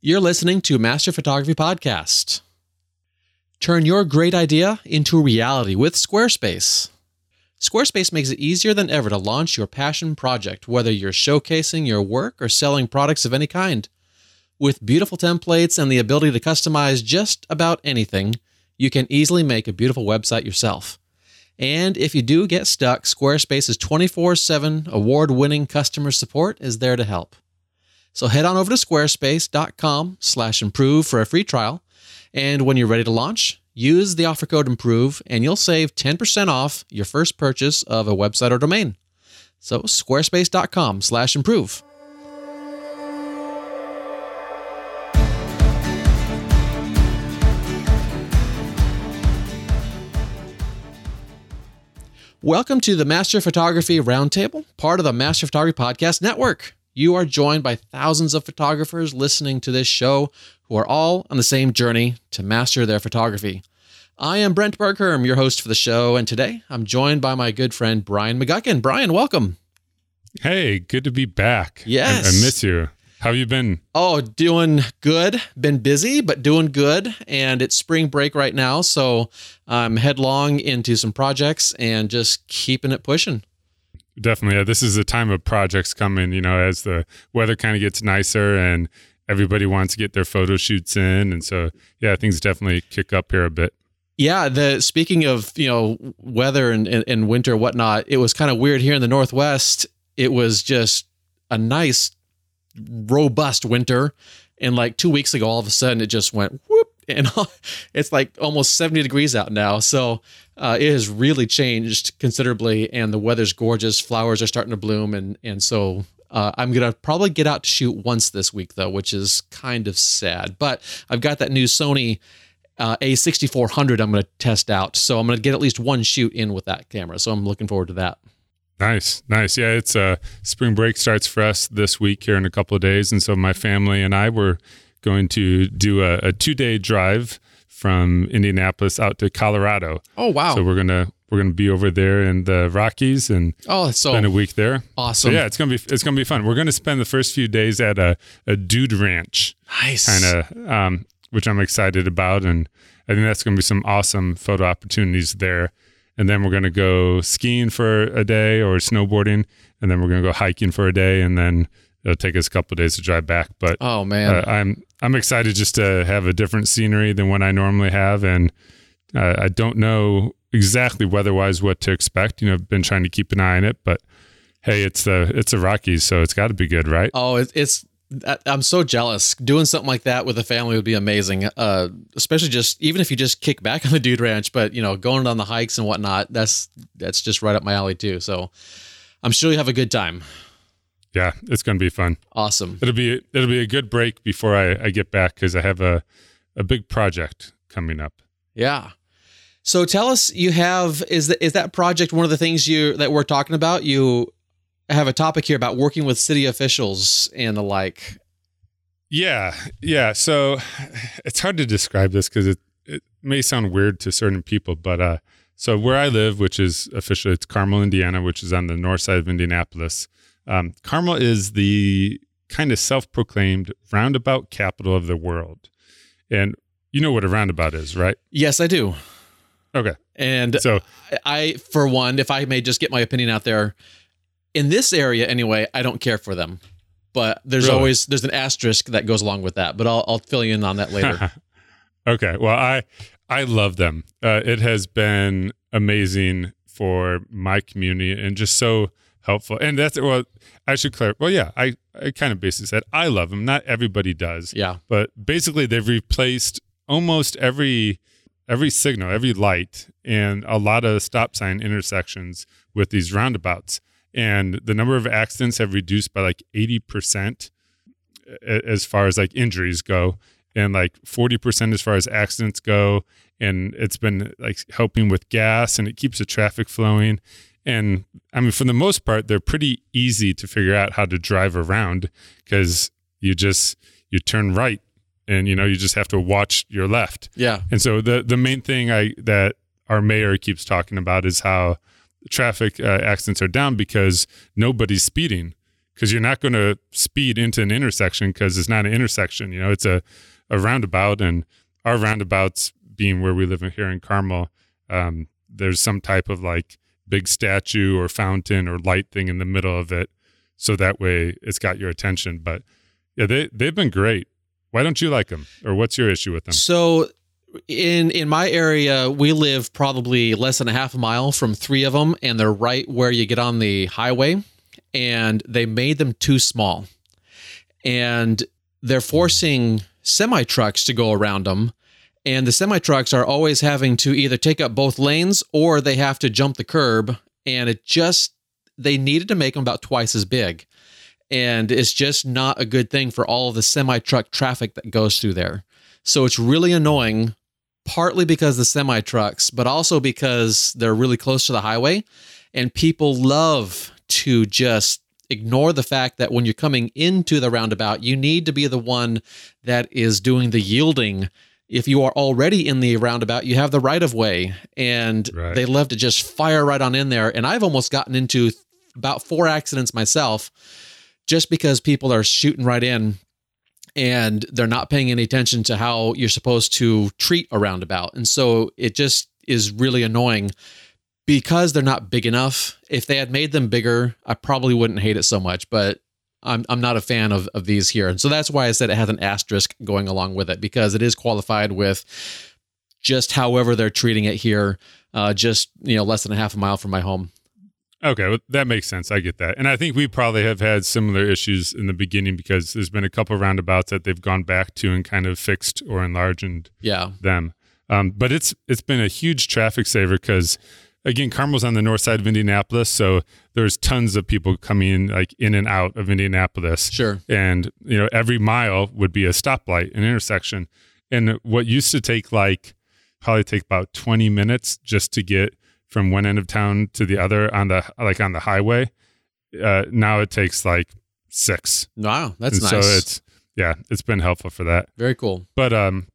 You're listening to Master Photography Podcast. Turn your great idea into reality with Squarespace. Squarespace makes it easier than ever to launch your passion project, whether you're showcasing your work or selling products of any kind. With beautiful templates and the ability to customize just about anything, you can easily make a beautiful website yourself. And if you do get stuck, Squarespace's 24 7 award winning customer support is there to help. So head on over to squarespace.com slash improve for a free trial. And when you're ready to launch, use the offer code improve and you'll save 10% off your first purchase of a website or domain. So squarespace.com slash improve. Welcome to the Master Photography Roundtable, part of the Master Photography Podcast Network. You are joined by thousands of photographers listening to this show who are all on the same journey to master their photography. I am Brent Bergherm, your host for the show, and today I'm joined by my good friend Brian McGuckin. Brian, welcome. Hey, good to be back. Yes. I, I miss you. How have you been? Oh, doing good. Been busy, but doing good. And it's spring break right now. So I'm headlong into some projects and just keeping it pushing. Definitely. Yeah, this is a time of projects coming, you know, as the weather kind of gets nicer and everybody wants to get their photo shoots in. And so, yeah, things definitely kick up here a bit. Yeah, the speaking of you know weather and, and, and winter and whatnot, it was kind of weird here in the Northwest. It was just a nice robust winter. And like two weeks ago, all of a sudden it just went whoop, and it's like almost 70 degrees out now. So uh, it has really changed considerably, and the weather's gorgeous. Flowers are starting to bloom, and and so uh, I'm gonna probably get out to shoot once this week though, which is kind of sad. But I've got that new Sony uh, A6400 I'm gonna test out, so I'm gonna get at least one shoot in with that camera. So I'm looking forward to that. Nice, nice. Yeah, it's uh, spring break starts for us this week here in a couple of days, and so my family and I were going to do a, a two day drive from Indianapolis out to Colorado. Oh wow! So we're gonna we're gonna be over there in the Rockies and oh, so spend a week there. Awesome. So yeah, it's gonna be it's gonna be fun. We're gonna spend the first few days at a a dude ranch. Nice. Kind of, um, which I'm excited about, and I think that's gonna be some awesome photo opportunities there and then we're going to go skiing for a day or snowboarding and then we're going to go hiking for a day and then it'll take us a couple days to drive back but oh man uh, i'm i'm excited just to have a different scenery than what i normally have and uh, i don't know exactly weather-wise what to expect you know i've been trying to keep an eye on it but hey it's the it's the rockies so it's got to be good right oh it's I'm so jealous. Doing something like that with a family would be amazing. Uh, especially just even if you just kick back on the dude ranch, but you know, going on the hikes and whatnot, that's that's just right up my alley too. So I'm sure you have a good time. Yeah, it's gonna be fun. Awesome. It'll be it'll be a good break before I, I get back because I have a a big project coming up. Yeah. So tell us, you have is that is that project one of the things you that we're talking about? You have a topic here about working with city officials and the like. Yeah, yeah. So it's hard to describe this because it, it may sound weird to certain people, but uh, so where I live, which is officially it's Carmel, Indiana, which is on the north side of Indianapolis. Um, Carmel is the kind of self-proclaimed roundabout capital of the world, and you know what a roundabout is, right? Yes, I do. Okay. And so I, for one, if I may just get my opinion out there, in this area anyway, I don't care for them. But there's really? always there's an asterisk that goes along with that. But I'll I'll fill you in on that later. okay. Well, I I love them. Uh, it has been amazing for my community and just so helpful. And that's well, I should clarify. Well, yeah, I I kind of basically said I love them. Not everybody does. Yeah. But basically, they've replaced almost every every signal, every light, and a lot of stop sign intersections with these roundabouts and the number of accidents have reduced by like 80% as far as like injuries go and like 40% as far as accidents go and it's been like helping with gas and it keeps the traffic flowing and i mean for the most part they're pretty easy to figure out how to drive around because you just you turn right and you know you just have to watch your left yeah and so the the main thing i that our mayor keeps talking about is how traffic uh, accidents are down because nobody's speeding because you're not going to speed into an intersection because it's not an intersection. You know, it's a, a roundabout, and our roundabouts being where we live here in Carmel, um, there's some type of like big statue or fountain or light thing in the middle of it, so that way it's got your attention. But yeah, they they've been great. Why don't you like them, or what's your issue with them? So in in my area, we live probably less than a half a mile from three of them, and they're right where you get on the highway. And they made them too small, and they're forcing semi trucks to go around them. And the semi trucks are always having to either take up both lanes or they have to jump the curb. And it just they needed to make them about twice as big. And it's just not a good thing for all of the semi truck traffic that goes through there. So it's really annoying, partly because the semi trucks, but also because they're really close to the highway. And people love to just ignore the fact that when you're coming into the roundabout, you need to be the one that is doing the yielding. If you are already in the roundabout, you have the right of way, and Right. they love to just fire right on in there. And I've almost gotten into about four accidents myself just because people are shooting right in and they're not paying any attention to how you're supposed to treat a roundabout. And so it just is really annoying because they're not big enough. If they had made them bigger, I probably wouldn't hate it so much, but I'm I'm not a fan of, of these here. And so that's why I said it has an asterisk going along with it because it is qualified with just however they're treating it here, uh, just you know, less than a half a mile from my home. Okay, well, that makes sense. I get that. And I think we probably have had similar issues in the beginning because there's been a couple roundabouts that they've gone back to and kind of fixed or enlarged Yeah. them. Um, but it's it's been a huge traffic saver because again, Carmel's on the north side of Indianapolis, so there's tons of people coming in like in and out of Indianapolis. Sure. And you know, every mile would be a stoplight, an intersection. And what used to take like probably take about 20 minutes just to get from one end of town to the other on the like on the highway, uh, now it takes like six. Wow, that's and nice. so it's yeah, it's been helpful for that. Very cool. But um,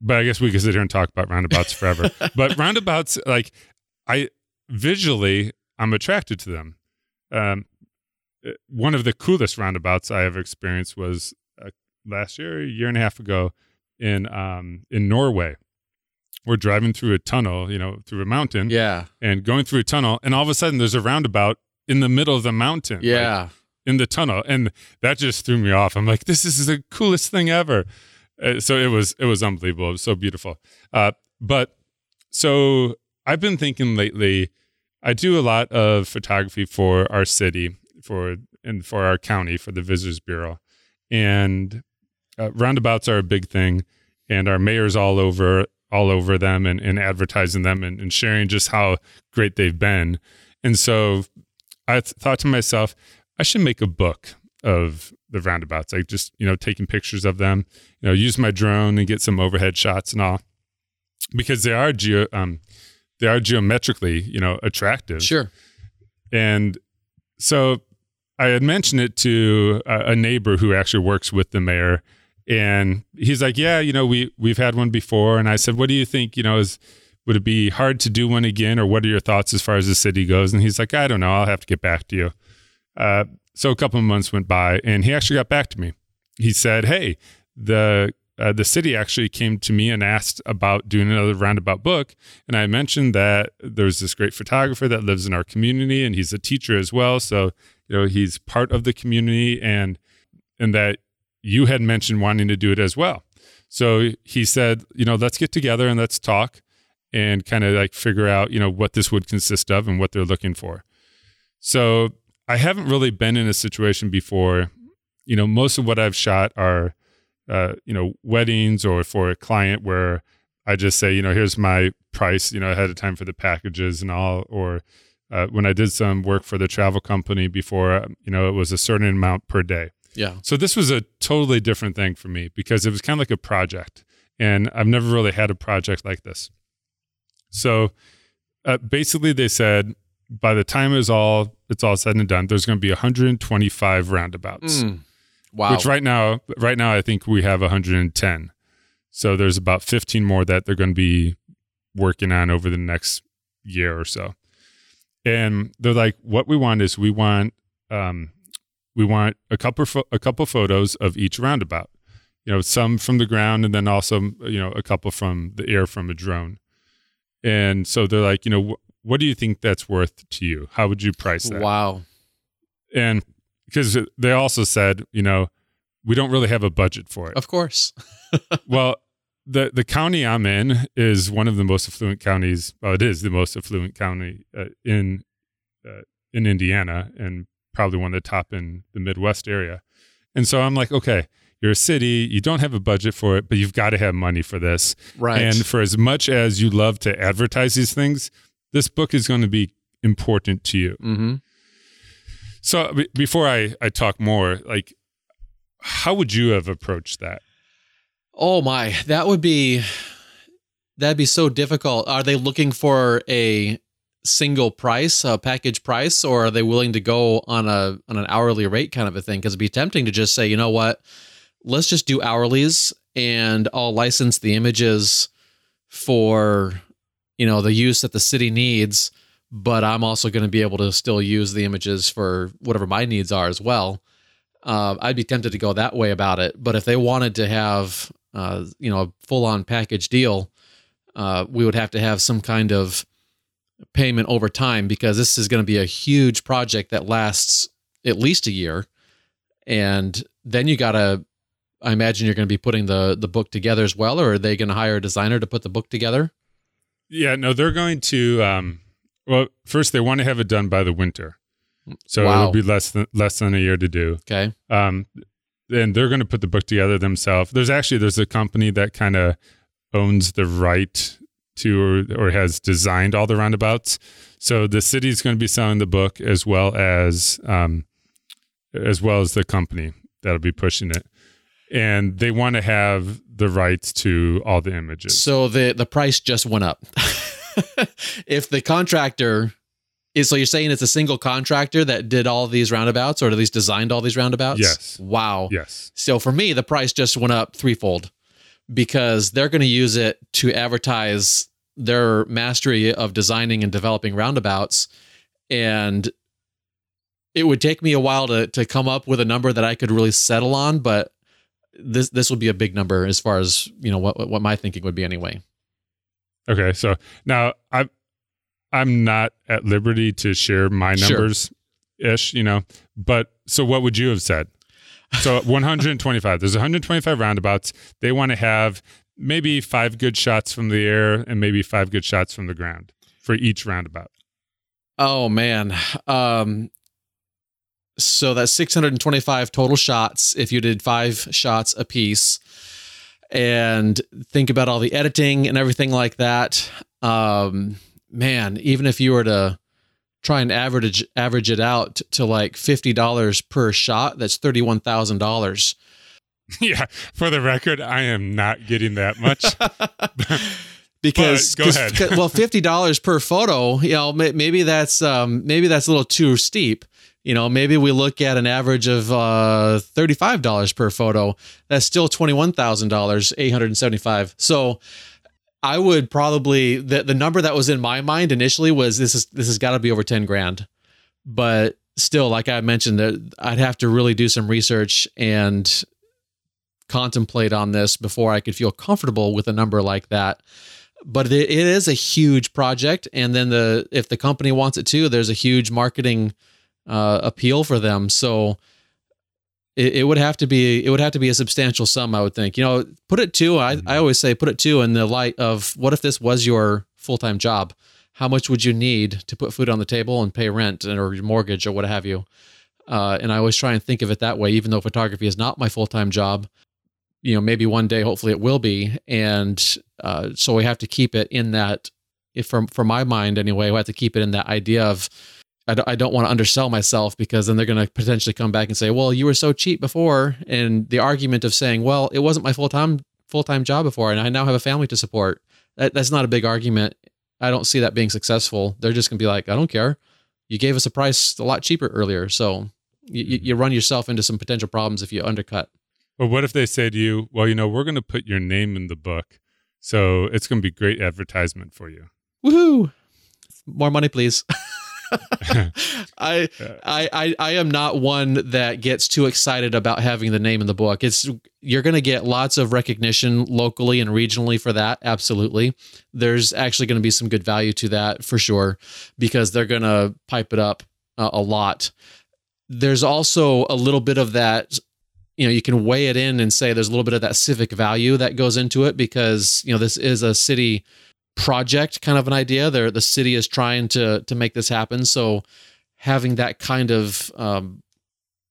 but I guess we could sit here and talk about roundabouts forever. but roundabouts, like I visually, I'm attracted to them. Um, uh, one of the coolest roundabouts I ever experienced was uh, last year, a year and a half ago, in um in Norway. We're driving through a tunnel, you know, through a mountain, Yeah. and going through a tunnel, and all of a sudden there's a roundabout in the middle of the mountain. like, Yeah. in the tunnel and that just threw me off i'm like this is the coolest thing ever uh, so it was it was unbelievable it was so beautiful uh, but so i've been thinking lately i do a lot of photography for our city for and for our county for the visitors bureau and uh, roundabouts are a big thing and our mayor's all over all over them and, and advertising them and, and sharing just how great they've been and so i th- thought to myself I should make a book of the roundabouts. Like just, you know, taking pictures of them, you know, use my drone and get some overhead shots and all. Because they are geo um they are geometrically, you know, attractive. Sure. And so I had mentioned it to a, a neighbor who actually works with the mayor and he's like, "Yeah, you know, we we've had one before." And I said, "What do you think, you know, is would it be hard to do one again or what are your thoughts as far as the city goes?" And he's like, "I don't know. I'll have to get back to you." Uh, so a couple of months went by, and he actually got back to me. He said, "Hey, the uh, the city actually came to me and asked about doing another roundabout book, and I mentioned that there's this great photographer that lives in our community, and he's a teacher as well. So you know he's part of the community, and and that you had mentioned wanting to do it as well. So he said, you know, let's get together and let's talk and kind of like figure out, you know, what this would consist of and what they're looking for. So I haven't really been in a situation before. You know, most of what I've shot are, uh, you know, weddings or for a client where I just say, you know, here's my price, you know, ahead of time for the packages and all. Or uh, when I did some work for the travel company before, uh, you know, it was a certain amount per day. Yeah. So this was a totally different thing for me because it was kind of like a project, and I've never really had a project like this. So uh, basically, they said by the time it's all it's all said and done, there's going to be 125 roundabouts, Mm. Wow. which right now, right now, I think we have 110. So there's about 15 more that they're going to be working on over the next year or so. And they're like, what we want is we want um, we want a couple fo- a couple photos of each roundabout. You know, some from the ground, and then also you know a couple from the air from a drone. And so they're like, you know, wh- what do you think that's worth to you? How would you price that? Wow. And because they also said, you know, we don't really have a budget for it. Of course. well, the the county I'm in is one of the most affluent counties. Well, it is the most affluent county uh, in uh, in Indiana, and probably one of the top in the Midwest area. And so I'm like, okay, you're a city, you don't have a budget for it, but you've got to have money for this. Right. And for as much as you love to advertise these things, this book is going to be important to you. mm-hmm. So b- before I I talk more, like, how would you have approached that? Oh my, that would be that'd be so difficult. Are they looking for a single price, a package price, or are they willing to go on a on an hourly rate kind of a thing? Because it'd be tempting to just say, you know what, let's just do hourlies, and I'll license the images for you know the use that the city needs, but I'm also going to be able to still use the images for whatever my needs are as well. Uh, I'd be tempted to go that way about it. But if they wanted to have, uh, you know, a full-on package deal, uh, we would have to have some kind of payment over time because this is going to be a huge project that lasts at least a year, and then you got to. I imagine you're going to be putting the the book together as well, or are they going to hire a designer to put the book together? Yeah, no, they're going to. Um, well, first they want to have it done by the winter, so Wow. it'll be less than less than a year to do. Okay. Um, and they're going to put the book together themselves. There's actually there's a company that kind of owns the right to or, or has designed all the roundabouts. So the city's going to be selling the book as well as um, as well as the company that'll be pushing it, and they want to have the rights to all the images. So the the price just went up. if the contractor is so you're saying it's a single contractor that did all these roundabouts or at least designed all these roundabouts? Yes. Wow. yes. So for me, the price just went up threefold because they're going to use it to advertise their mastery of designing and developing roundabouts. And it would take me a while to, to come up with a number that I could really settle on, but this this would be a big number as far as you know what what my thinking would be anyway. Okay, so now I'm I'm not at liberty to share my Sure. numbers ish, you know. But so what would you have said? So 125. There's 125 roundabouts. They want to have maybe five good shots from the air and maybe five good shots from the ground for each roundabout. Oh man. Um so that's 625 total shots if you did 5 shots a piece. And think about all the editing and everything like that. Um man, even if you were to try and average average it out to like $50 per shot, that's $31,000. yeah, for the record, I am not getting that much. because go ahead. well, fifty dollars per photo. You know, maybe that's um, maybe that's a little too steep. You know, maybe we look at an average of uh, thirty-five dollars per photo. That's still twenty-one thousand dollars, eight hundred and seventy-five. So, I would probably the the number that was in my mind initially was this is this has got to be over ten grand, but still, like I mentioned, that I'd have to really do some research and contemplate on this before I could feel comfortable with a number like that but it is a huge project and then the if the company wants it too there's a huge marketing uh, appeal for them. So it, it would have to be it would have to be a substantial sum i would think. You know put it to I, I always say put it to in the light of what if this was your full-time job? How much would you need to put food on the table and pay rent and or your mortgage or what have you? Uh, and i always try and think of it that way even though photography is not my full-time job. You know maybe one day hopefully it will be. And uh, so we have to keep it in that if from for my mind anyway we have to keep it in that idea of I don't, I don't want to undersell myself because then they're going to potentially come back and say well you were so cheap before and the argument of saying well it wasn't my full-time full-time job before and I now have a family to support that, that's not a big argument I don't see that being successful they're just going to be like I don't care you gave us a price a lot cheaper earlier so you, you- you mm-hmm. run yourself into some potential problems if you undercut But what if they say to you, well, you know, we're going to put your name in the book. So it's going to be great advertisement for you. Woohoo! More money, please. I, I I am not one that gets too excited about having the name in the book. It's you're going to get lots of recognition locally and regionally for that. Absolutely, there's actually going to be some good value to that for sure because they're going to pipe it up uh, a lot. There's also a little bit of that you know you can weigh it in and say there's a little bit of that civic value that goes into it because you know this is a city project kind of an idea. There the city is trying to to make this happen. So having that kind of um,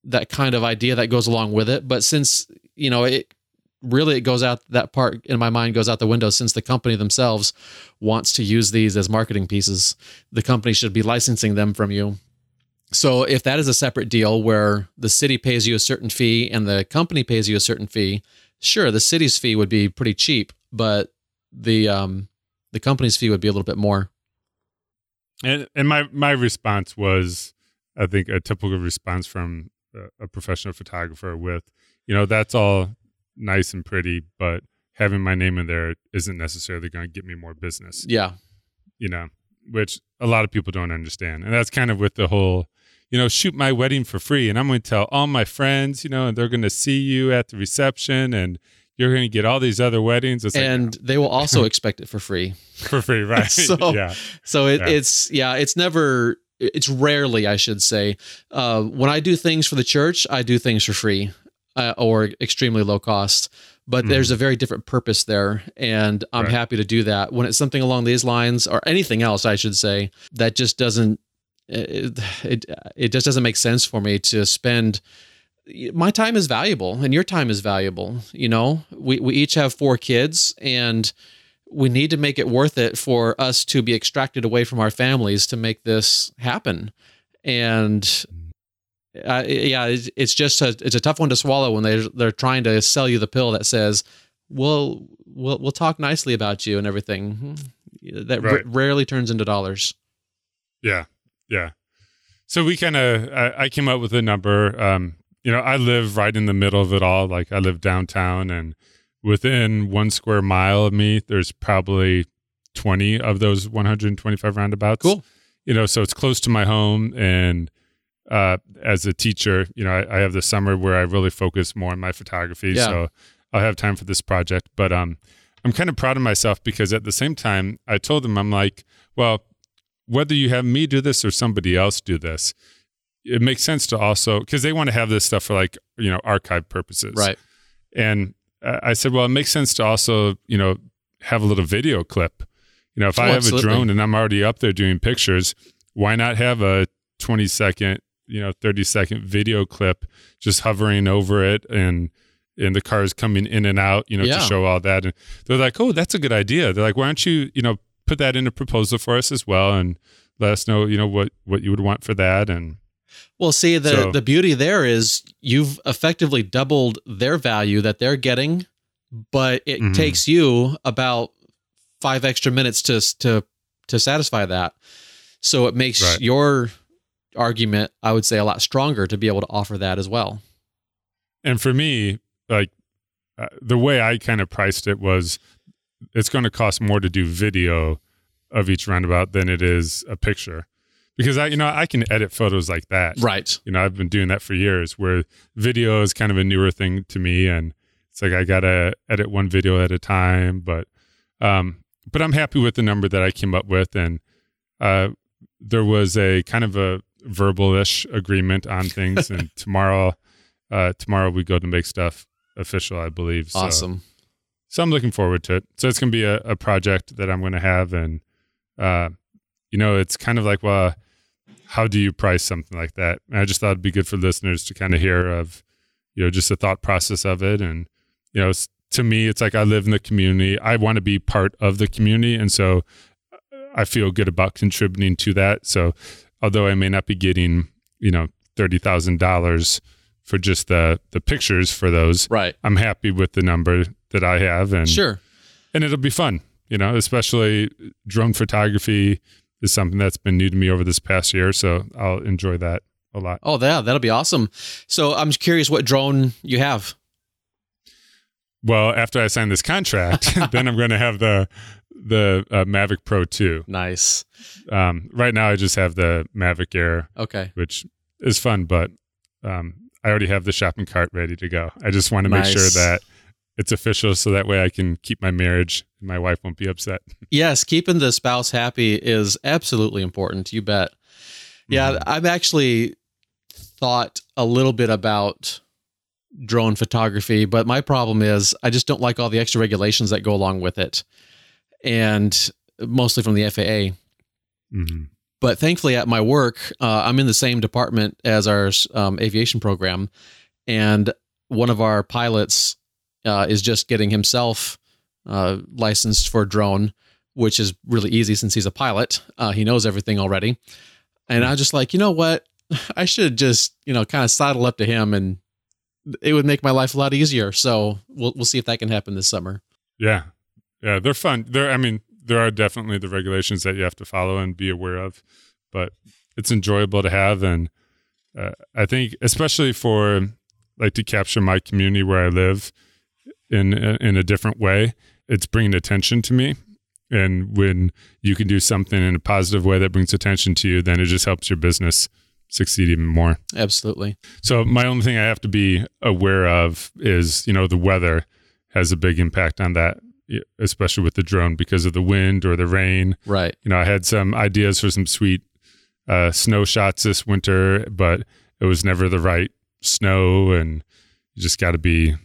that kind of idea that goes along with it. But since you know it really it goes out that part in my mind goes out the window since the company themselves wants to use these as marketing pieces. The company should be licensing them from you. So if that is a separate deal where the city pays you a certain fee and the company pays you a certain fee, sure, the city's fee would be pretty cheap, but the um the company's fee would be a little bit more. And and my my response was, I think, a typical response from a, a professional photographer. With you know, that's all nice and pretty, but having my name in there isn't necessarily going to get me more business. Yeah, you know, which a lot of people don't understand, and that's kind of with the whole you know, shoot my wedding for free. And I'm going to tell all my friends, you know, and they're going to see you at the reception and you're going to get all these other weddings. It's and like, they will also expect it for free. For free, right? so, yeah. So it, yeah. it's, yeah, it's never, it's rarely, I should say. Uh, when I do things for the church, I do things for free uh, or extremely low cost. But mm. there's a very different purpose there. And I'm right. happy to do that. When it's something along these lines or anything else, I should say, that just doesn't it, it, it just doesn't make sense for me to spend my time is valuable and your time is valuable you know we, we each have four kids and we need to make it worth it for us to be extracted away from our families to make this happen and uh, yeah it's, it's just a, it's a tough one to swallow when they they're trying to sell you the pill that says we'll we'll we'll talk nicely about you and everything hmm. that right. r- rarely turns into dollars yeah yeah. So we kind of, I, I, came up with a number. Um, you know, I live right in the middle of it all. Like I live downtown, and within one square mile of me, there's probably 20 of those 125 roundabouts. Cool. You know, so it's close to my home. And uh, as a teacher, you know, I, I, have the summer where I really focus more on my photography. Yeah. So I'll have time for this project. But um, I'm kind of proud of myself because at the same time, I told them, I'm like, well, whether you have me do this or somebody else do this, it makes sense to also because they want to have this stuff for like you know archive purposes, right? And I said, well, it makes sense to also you know have a little video clip. You know, if oh, I have absolutely. a drone and I'm already up there doing pictures, why not have a 20 second, you know, 30 second video clip just hovering over it and and the cars coming in and out, you know, yeah. to show all that. And they're like, oh, that's a good idea. They're like, why don't you, you know, put that in a proposal for us as well and let us know, you know, what what you would want for that and well, see the so, the beauty there is you've effectively doubled their value that they're getting, but it mm-hmm. takes you about 5 extra minutes to to to satisfy that. So it makes right. your argument, I would say, a lot stronger to be able to offer that as well. And for me, like uh, the way I kind of priced it was it's going to cost more to do video of each roundabout than it is a picture because I, you know, I can edit photos like that. Right. You know, I've been doing that for years. Where video is kind of a newer thing to me, and it's like I gotta edit one video at a time. But, um, but I'm happy with the number that I came up with, and uh, there was a kind of a verbal-ish agreement on things. and tomorrow, uh, tomorrow we go to make stuff official, I believe. Awesome. So, so I'm looking forward to it. So it's going to be a, a, project that I'm going to have, and uh, you know, it's kind of like, well, how do you price something like that? And I just thought it'd be good for listeners to kind of hear of, you know, just the thought process of it, and you know, to me, it's like I live in the community. I want to be part of the community, and so uh, I feel good about contributing to that. So, although I may not be getting, you know, thirty thousand dollars for just the the pictures for those, right? I'm happy with the number that I have, and sure, and it'll be fun. You know, especially drone photography is something that's been new to me over this past year, so I'll enjoy that a lot. Oh, yeah, that'll be awesome. So I'm curious what drone you have. Well, after I sign this contract, then I'm going to have the the uh, Mavic Pro 2. Nice. Um, right now, I just have the Mavic Air, Okay. which is fun, but um, I already have the shopping cart ready to go. I just want to make sure that it's official so that way I can keep my marriage and my wife won't be upset. Yes, keeping the spouse happy is absolutely important. You bet. Yeah, Mhm. I've actually thought a little bit about drone photography, but my problem is I just don't like all the extra regulations that go along with it. And mostly from the FAA. Mhm. But thankfully, at my work, uh, I'm in the same department as our um, aviation program, and one of our pilots uh, is just getting himself uh, licensed for drone, which is really easy since he's a pilot. Uh, he knows everything already, and I was just like, you know what, I should just you know kind of saddle up to him, and it would make my life a lot easier. So we'll we'll see if that can happen this summer. Yeah. Yeah, they're fun. There I mean, there are definitely the regulations that you have to follow and be aware of, but it's enjoyable to have and uh, I think especially for like to capture my community where I live in in a different way, it's bringing attention to me. And when you can do something in a positive way that brings attention to you, then it just helps your business succeed even more. Absolutely. So my only thing I have to be aware of is, you know, the weather has a big impact on that, especially with the drone because of the wind or the rain. Right. You know, I had some ideas for some sweet uh, snow shots this winter, but it was never the right snow, and you just got to be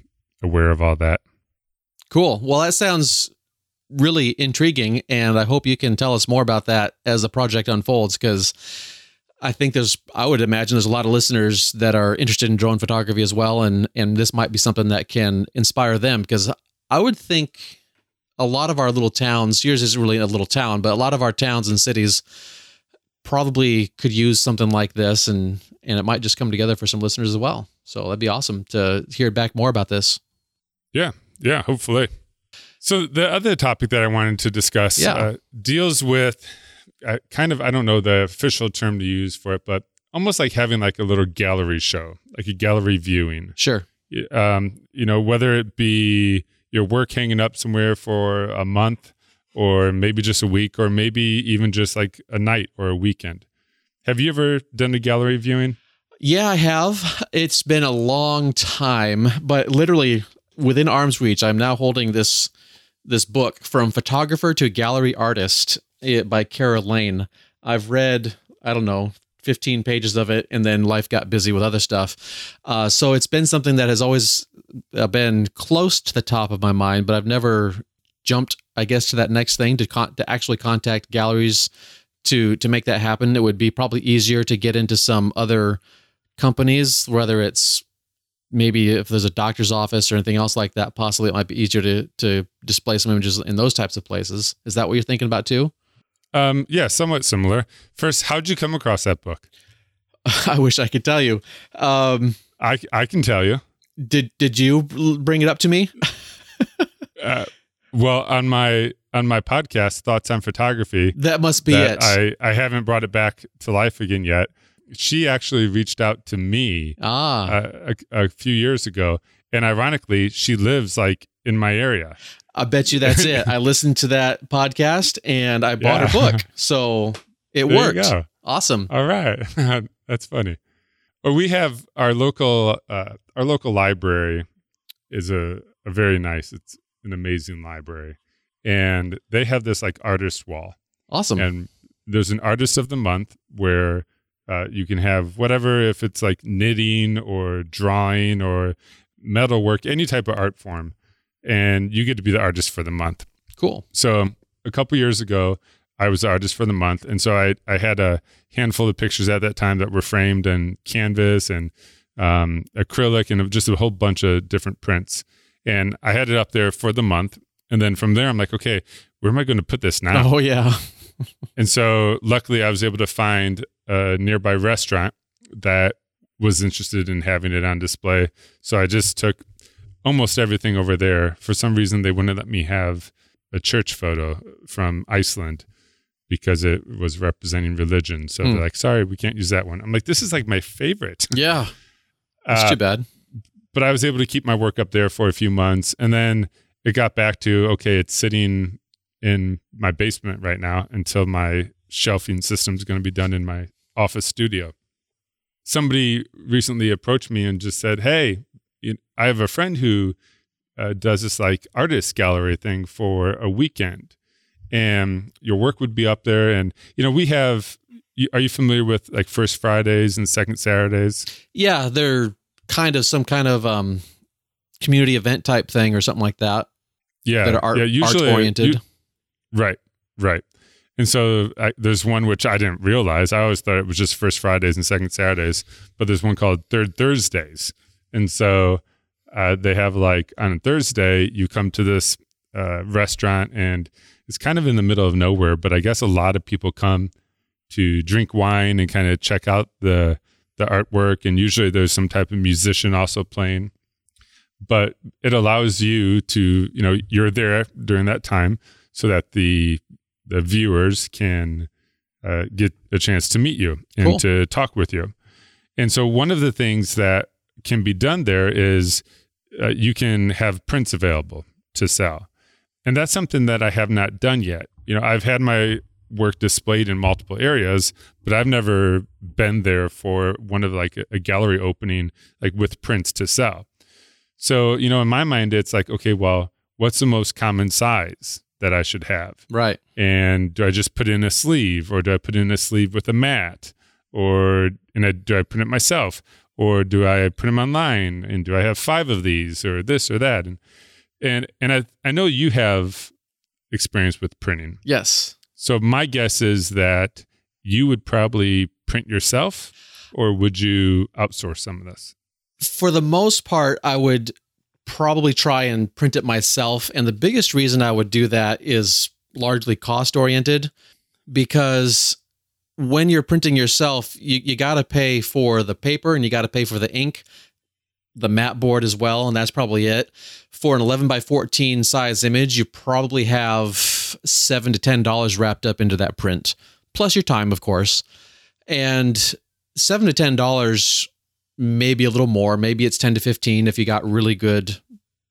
aware of all that. Cool. Well, that sounds really intriguing, and I hope you can tell us more about that as the project unfolds. Because I think there's, I would imagine there's a lot of listeners that are interested in drone photography as well, and and this might be something that can inspire them. Because I would think a lot of our little towns, yours isn't really a little town, but a lot of our towns and cities probably could use something like this, and and it might just come together for some listeners as well. So that'd be awesome to hear back more about this. Yeah, yeah, hopefully. So the other topic that I wanted to discuss Yeah. uh, deals with uh, kind of I don't know the official term to use for it, but almost like having like a little gallery show, like a gallery viewing. Sure. Um, you know, whether it be your work hanging up somewhere for a month, or maybe just a week, or maybe even just like a night or a weekend. Have you ever done a gallery viewing? Yeah, I have. It's been a long time, but literally within arm's reach, I'm now holding this this book from photographer to gallery artist eh, by Kara Lane. I've read, I don't know, 15 pages of it, and then life got busy with other stuff. Uh, so it's been something that has always uh, been close to the top of my mind, but I've never jumped, I guess, to that next thing to con- to actually contact galleries to to make that happen. It would be probably easier to get into some other companies, whether it's maybe if there's a doctor's office or anything else like that, possibly it might be easier to to display some images in those types of places. Is that what you're thinking about too? Um, yeah, somewhat similar. First, how'd you come across that book? I wish I could tell you. Um, I I can tell you. did did you bring it up to me? Uh, well, on my on my podcast, Thoughts on Photography, That must be that it. I I haven't brought it back to life again yet. She actually reached out to me ah, uh, a, a few years ago, and ironically, she lives like in my area. I bet you that's it. I listened to that podcast and I bought her book, so it There worked. Awesome. All right, that's funny. Well, we have our local uh, our local library is a, a very nice. It's an amazing library, and they have this like artist wall, Awesome. and there's an artist of the month where uh, you can have whatever if it's like knitting or drawing or metalwork, any type of art form, and you get to be the artist for the month. cool. So a couple years ago, I was the artist for the month, and so I I had a handful of pictures at that time that were framed in canvas and um, acrylic and just a whole bunch of different prints. And I had it up there for the month, and then from there, I'm like, okay, where am I going to put this now? Oh yeah. And so luckily, I was able to find a nearby restaurant that was interested in having it on display. So I just took almost everything over there. For some reason, they wouldn't let me have a church photo from Iceland because it was representing religion. So Hmm. they're like, sorry, we can't use that one. I'm like, this is like my favorite. Yeah. That's Uh, too bad. but I was able to keep my work up there for a few months. And then it got back to, okay, it's sitting in my basement right now until my shelving system is going to be done in my office studio. Somebody recently approached me and just said, "Hey, I have a friend who uh, does this like artist gallery thing for a weekend, and your work would be up there. And you know, we have. Are you familiar with like First Fridays and Second Saturdays? Yeah, they're kind of some kind of um, community event type thing or something like that. Yeah, that are art, yeah, usually oriented. Right, right. And so I, there's one which I didn't realize. I always thought it was just First Fridays and Second Saturdays, but there's one called Third Thursdays. And so uh, they have like on a Thursday, you come to this uh, restaurant and it's kind of in the middle of nowhere, but I guess a lot of people come to drink wine and kind of check out the the artwork. And usually there's some type of musician also playing. But it allows you to, you know, you're there during that time so that the the viewers can uh, get a chance to meet you and Cool. to talk with you. And so one of the things that can be done there is uh, you can have prints available to sell. And that's something that I have not done yet. You know, I've had my work displayed in multiple areas, but I've never been there for one of like a, a gallery opening, like with prints to sell. So, you know, in my mind, it's like, okay, well, what's the most common size that I should have? Right. And do I just put in a sleeve or do I put in a sleeve with a mat? Or and I, do I print it myself? Or do I print them online? And do I have five of these or this or that? And and and I, I know you have experience with printing. Yes. So my guess is that you would probably print yourself or would you outsource some of this? For the most part, I would probably try and print it myself. And the biggest reason I would do that is largely cost oriented because when you're printing yourself, you, you got to pay for the paper and you got to pay for the ink, the mat board as well. And that's probably it. For an 11 by 14 size image, you probably have seven to $10 wrapped up into that print, plus your time, of course. And seven to $10 maybe a little more. Maybe it's 10 to 15 if you got really good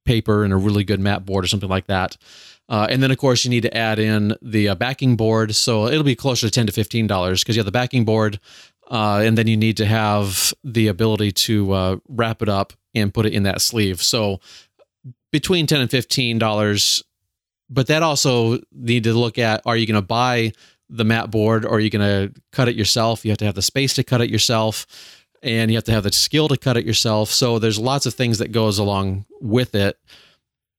paper and a really good mat board or something like that. Uh, and then, of course, you need to add in the uh, backing board. So it'll be closer to 10 to $15 because you have the backing board. Uh, and then you need to have the ability to uh, wrap it up and put it in that sleeve. So between 10 and $15. But that also need to look at are you going to buy the mat board or are you going to cut it yourself? You have to have the space to cut it yourself and you have to have the skill to cut it yourself. So there's lots of things that goes along with it.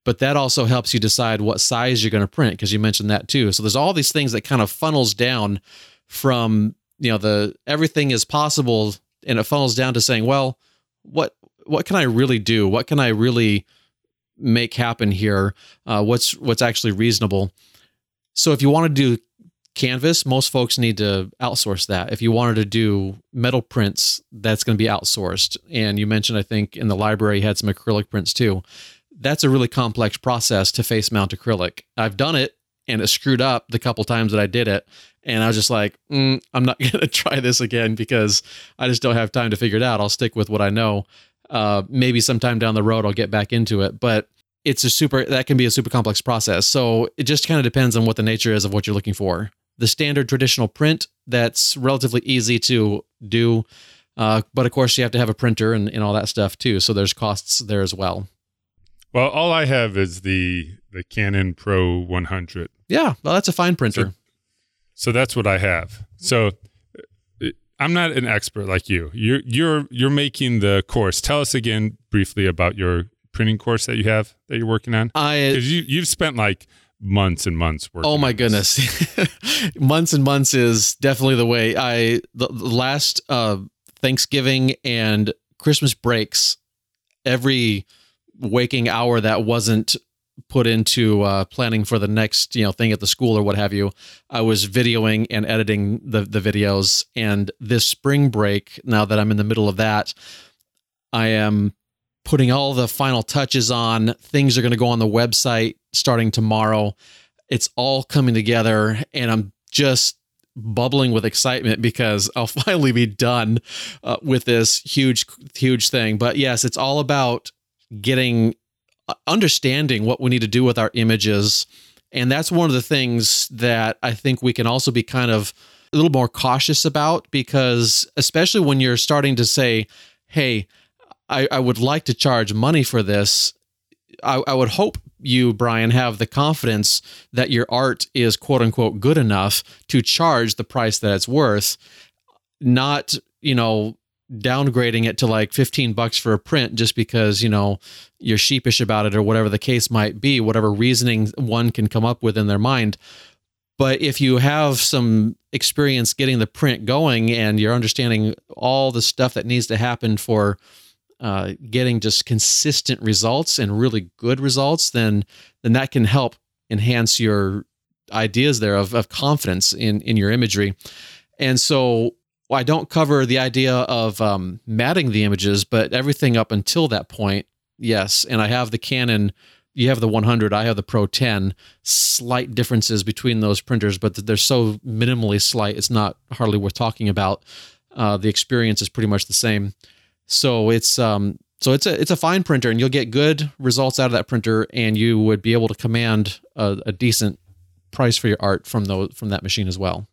But that also helps you decide what size you're going to print because you mentioned that too. So there's all these things that kind of funnels down from, you know, the everything is possible and it funnels down to saying, well, what what can I really do? What can I really make happen here? Uh, what's what's actually reasonable? So if you want to do canvas, most folks need to outsource that. If you wanted to do metal prints, that's going to be outsourced. And you mentioned, I think, in the library, you had some acrylic prints too. That's a really complex process to face mount acrylic. I've done it and it screwed up the couple times that I did it. And I was just like, mm, I'm not going to try this again because I just don't have time to figure it out. I'll stick with what I know. Uh, maybe sometime down the road, I'll get back into it. But it's a super, that can be a super complex process. So it just kind of depends on what the nature is of what you're looking for the standard traditional print that's relatively easy to do. Uh, but of course, you have to have a printer and, and all that stuff too. So there's costs there as well. Well, all I have is the the Canon Pro 100. Yeah, well, that's a fine printer. So, so that's what I have. So uh, I'm not an expert like you. You're you're you're making the course. Tell us again briefly about your printing course that you have that you're working on. I Because you you've spent like months and months working. Oh my goodness. months and months is definitely the way. I the, the last uh Thanksgiving and Christmas breaks every waking hour that wasn't put into uh, planning for the next you know thing at the school or what have you i was videoing and editing the the videos and this spring break now that i'm in the middle of that i am putting all the final touches on things are going to go on the website starting tomorrow. It's all coming together and i'm just bubbling with excitement because i'll finally be done uh, with this huge huge thing. But yes it's all about getting uh, understanding what we need to do with our images. And that's one of the things that I think we can also be kind of a little more cautious about because, especially when you're starting to say, hey, I, I would like to charge money for this. I, I would hope you, Brian, have the confidence that your art is quote unquote good enough to charge the price that it's worth, not, you know, downgrading it to like 15 bucks for a print just because, you know, you're sheepish about it or whatever the case might be, whatever reasoning one can come up with in their mind. But if you have some experience getting the print going and you're understanding all the stuff that needs to happen for uh, getting just consistent results and really good results, then then that can help enhance your ideas there of, of confidence in in your imagery. And so I don't cover the idea of um, matting the images, but everything up until that point, yes. And I have the Canon you have the 100 i have the pro 10 slight differences between those printers but they're so minimally slight it's not hardly worth talking about uh, the experience is pretty much the same so it's um so it's a it's a fine printer and you'll get good results out of that printer and you would be able to command a, a decent price for your art from those from that machine as well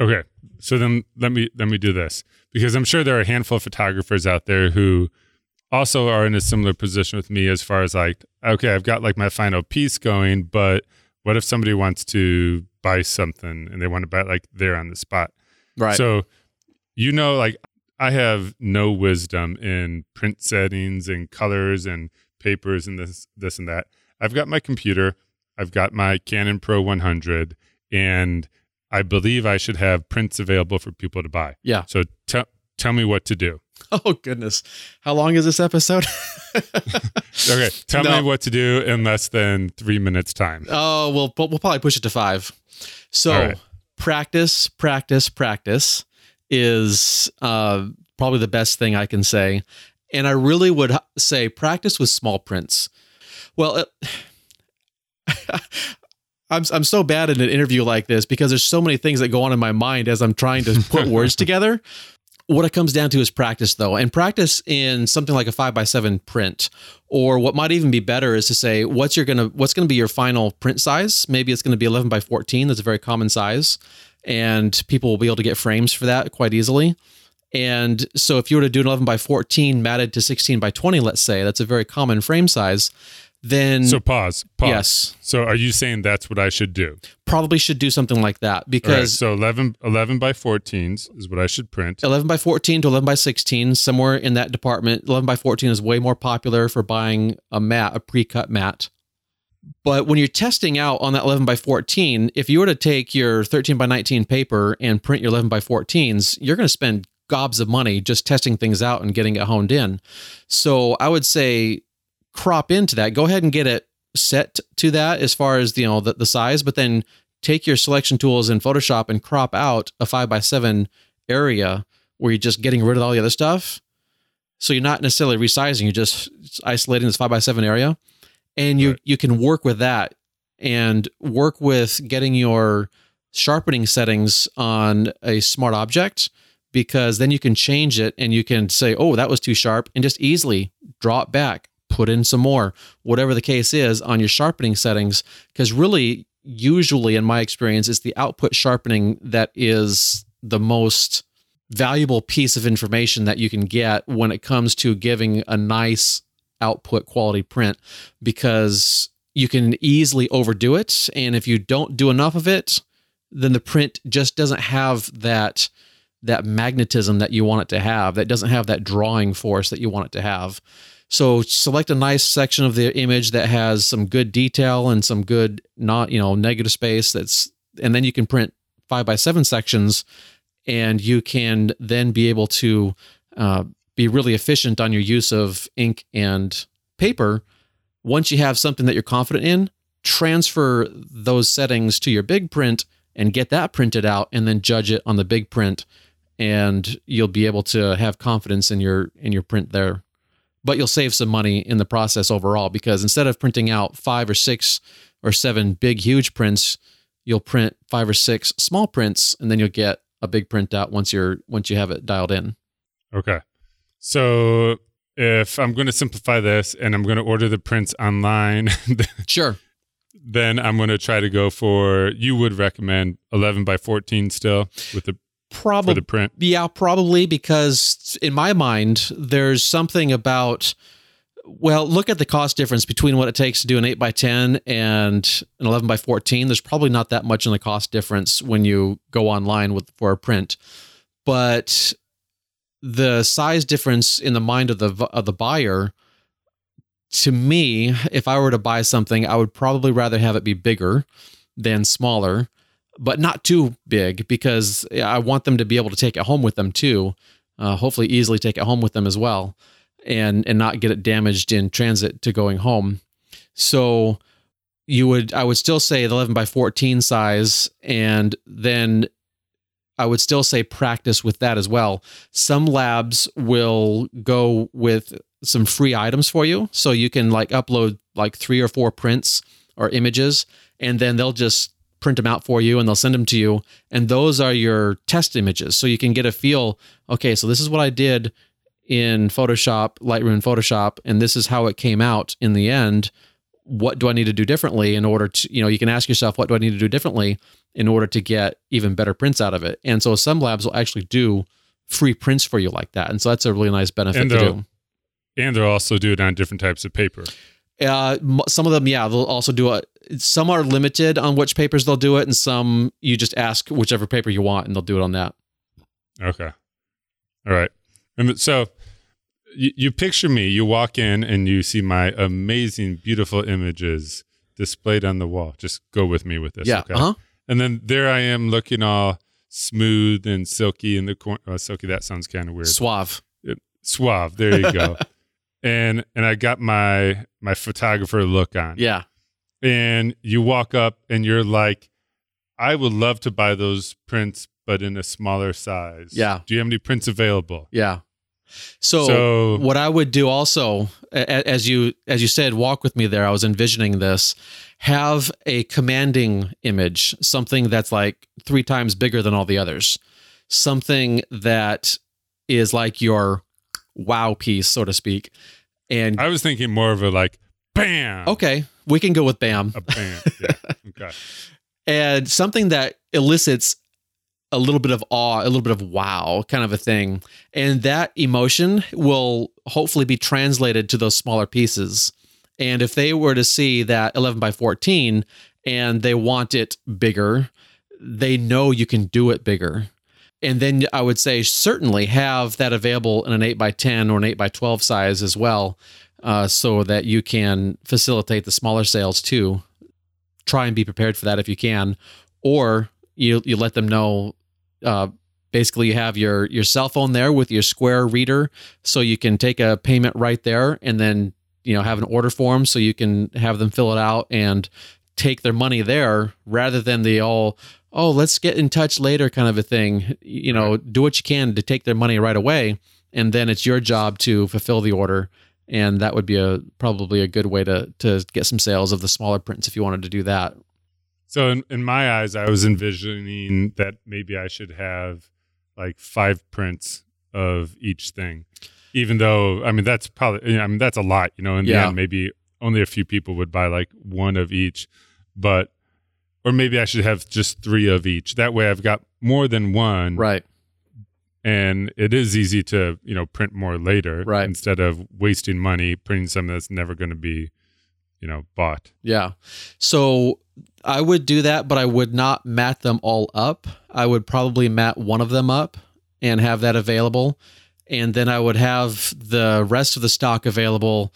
okay so then let me let me do this because i'm sure there are a handful of photographers out there who also are in a similar position with me as far as like, okay, I've got like my final piece going, but what if somebody wants to buy something and they want to buy it like there on the spot? Right. So, you know, like I have no wisdom in print settings and colors and papers and this, this and that. I've got my computer, I've got my Canon Pro 100, and I believe I should have prints available for people to buy. Yeah. So tell tell me what to do. Oh goodness. How long is this episode? okay. Tell no. me what to do in less than three minutes time. Oh, we'll, we'll probably push it to five. So right. practice, practice, practice is uh, probably the best thing I can say. And I really would say practice with small prints. Well, it, I'm I'm so bad in an interview like this because there's so many things that go on in my mind as I'm trying to put words together. What it comes down to is practice, though, and practice in something like a five by seven print, or what might even be better is to say what's your gonna what's gonna be your final print size. Maybe it's gonna be 11 by 14. That's a very common size, and people will be able to get frames for that quite easily. And so, if you were to do an 11 by 14 matted to 16 by 20, let's say, that's a very common frame size then so pause pause. Yes. So are you saying that's what i should do? Probably should do something like that because right, so 11 11 by 14s is what i should print. 11 by 14 to 11 by 16 somewhere in that department 11 by 14 is way more popular for buying a mat a pre-cut mat but when you're testing out on that 11 by 14 if you were to take your 13 by 19 paper and print your 11 by 14s you're going to spend gobs of money just testing things out and getting it honed in so i would say crop into that, go ahead and get it set to that as far as you know the, the size, but then take your selection tools in Photoshop and crop out a five by seven area where you're just getting rid of all the other stuff. So you're not necessarily resizing, you're just isolating this five by seven area. And you right. you can work with that and work with getting your sharpening settings on a smart object because then you can change it and you can say, oh, that was too sharp, and just easily draw it back put in some more, whatever the case is on your sharpening settings. Because really, usually in my experience, it's the output sharpening that is the most valuable piece of information that you can get when it comes to giving a nice output quality print because you can easily overdo it. And if you don't do enough of it, then the print just doesn't have that that magnetism that you want it to have that doesn't have that drawing force that you want it to have so select a nice section of the image that has some good detail and some good not, you know, negative space that's and then you can print five by seven sections and you can then be able to uh, be really efficient on your use of ink and paper. Once you have something that you're confident in, transfer those settings to your big print and get that printed out and then judge it on the big print and you'll be able to have confidence in your in your print there but you'll save some money in the process overall because instead of printing out five or six or seven big, huge prints, you'll print five or six small prints, and then you'll get a big print out once you're once you have it dialed in. Okay, so if I'm going to simplify this and I'm going to order the prints online, sure. then I'm going to try to go for. You would recommend 11 by 14 still with the Probably the print. Yeah, probably because in my mind, there's something about. Well, look at the cost difference between what it takes to do an 8 by 10 and an 11 by 14. There's probably not that much in the cost difference when you go online with for a print. But the size difference in the mind of the of the buyer to me, if I were to buy something, I would probably rather have it be bigger than smaller but not too big because I want them to be able to take it home with them too. Uh, hopefully, easily take it home with them as well, and and not get it damaged in transit to going home. So you would, I would still say the 11 by 14 size, and then I would still say practice with that as well. Some labs will go with some free items for you, so you can like upload like three or four prints or images, and then they'll just print them out for you and they'll send them to you. And those are your test images. So you can get a feel okay, so this is what I did in Photoshop, Lightroom Photoshop, and this is how it came out in the end. What do I need to do differently in order to, you know, you can ask yourself, what do I need to do differently in order to get even better prints out of it? And so some labs will actually do free prints for you like that. And so that's a really nice benefit And to do. And they'll also do it on different types of paper. Uh, some of them, yeah, they'll also do it. Some are limited on which papers they'll do it, and some you just ask whichever paper you want, and they'll do it on that. Okay. All right. And so you, you picture me, you walk in and you see my amazing, beautiful images displayed on the wall. Just go with me with this. yeah. Okay. Uh huh. And then there I am looking all smooth and silky in the corner. Oh, silky, that sounds kind of weird. Suave. Suave. There you go. and and I got my my photographer look on. Yeah. And you walk up and you're like, I would love to buy those prints, but in a smaller size. Yeah. Do you have any prints available? Yeah. So, So- what I would do also, as you as you said, walk with me there. I was envisioning this. Have a commanding image, something that's like three times bigger than all the others, something that is like your wow piece, so to speak. And I was thinking more of a like, bam. okay, we can go with Bam. A bam. yeah. Okay. and something that elicits a little bit of awe, a little bit of wow kind of a thing. And that emotion will hopefully be translated to those smaller pieces. And if they were to see that 11 by 14 and they want it bigger, they know you can do it bigger. And then I would say certainly have that available in an 8 by 10 or an 8 by 12 size as well, uh, so that you can facilitate the smaller sales too try and be prepared for that if you can, or you you let them know. Uh, basically, you have your your cell phone there with your Square reader, so you can take a payment right there, and then you know have an order form, so you can have them fill it out and take their money there, rather than the all oh let's get in touch later kind of a thing. You know, do what you can to take their money right away, and then it's your job to fulfill the order and that would be a probably a good way to to get some sales of the smaller prints if you wanted to do that. So in, in my eyes, I was envisioning that maybe I should have like five prints of each thing, even though I mean that's probably I mean that's a lot, you know. In the end, maybe only a few people would buy like one of each, but or maybe I should have just three of each. That way, I've got more than one, Right. and it is easy to you know print more later, Right. Instead of wasting money printing something that's never going to be, you know, bought. Yeah. So I would do that, but I would not mat them all up. I would probably mat one of them up and have that available. And then I would have the rest of the stock available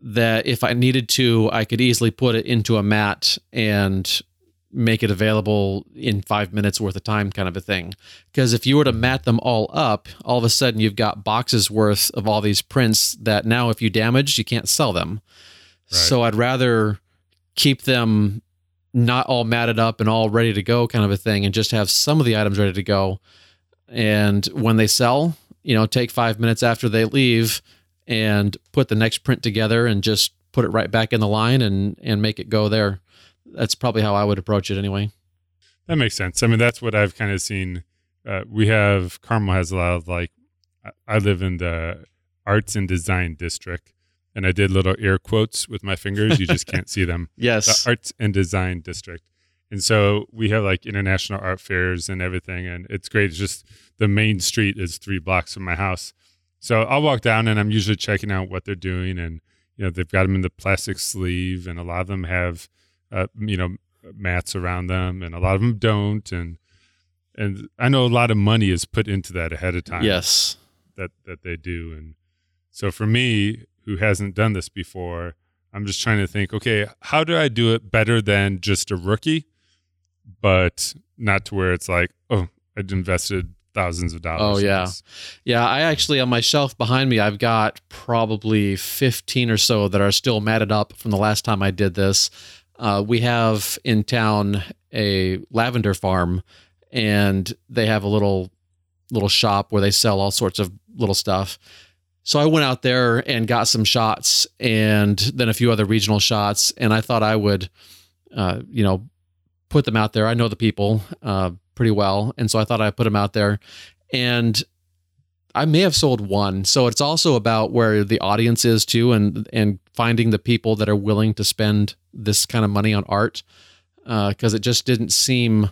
that if I needed to, I could easily put it into a mat and make it available in five minutes worth of time, kind of a thing. Because if you were to mat them all up, all of a sudden you've got boxes worth of all these prints that now, if you damage, you can't sell them. Right. So I'd rather keep them not all matted up and all ready to go, kind of a thing, and just have some of the items ready to go. And when they sell, you know, take five minutes after they leave and put the next print together and just put it right back in the line and and make it go there. That's probably how I would approach it anyway. That makes sense. I mean, that's what I've kind of seen. Uh, we have Carmel has a lot of like. I- I live in the arts and design district, and I did little air quotes with my fingers. You just can't see them. Yes. The Arts and Design District. And so we have like international art fairs and everything, and it's great. It's just the main street is three blocks from my house. So I'll walk down and I'm usually checking out what they're doing. And, you know, they've got them in the plastic sleeve, and a lot of them have, uh, you know, mats around them, and a lot of them don't. And, and I know a lot of money is put into that ahead of time. Yes. That, that they do. And so for me, who hasn't done this before, I'm just trying to think, okay, how do I do it better than just a rookie, but not to where it's like, oh, I'd invested thousands of dollars. Oh yeah, yeah. I actually on my shelf behind me, I've got probably fifteen or so that are still matted up from the last time I did this. Uh, we have in town a lavender farm, and they have a little little shop where they sell all sorts of little stuff. So I went out there and got some shots, and then a few other regional shots, and I thought I would, uh, you know, put them out there. I know the people. Uh, pretty well. And so I thought I'd put them out there. And I may have sold one. So it's also about where the audience is too and and finding the people that are willing to spend this kind of money on art. Because it just didn't seem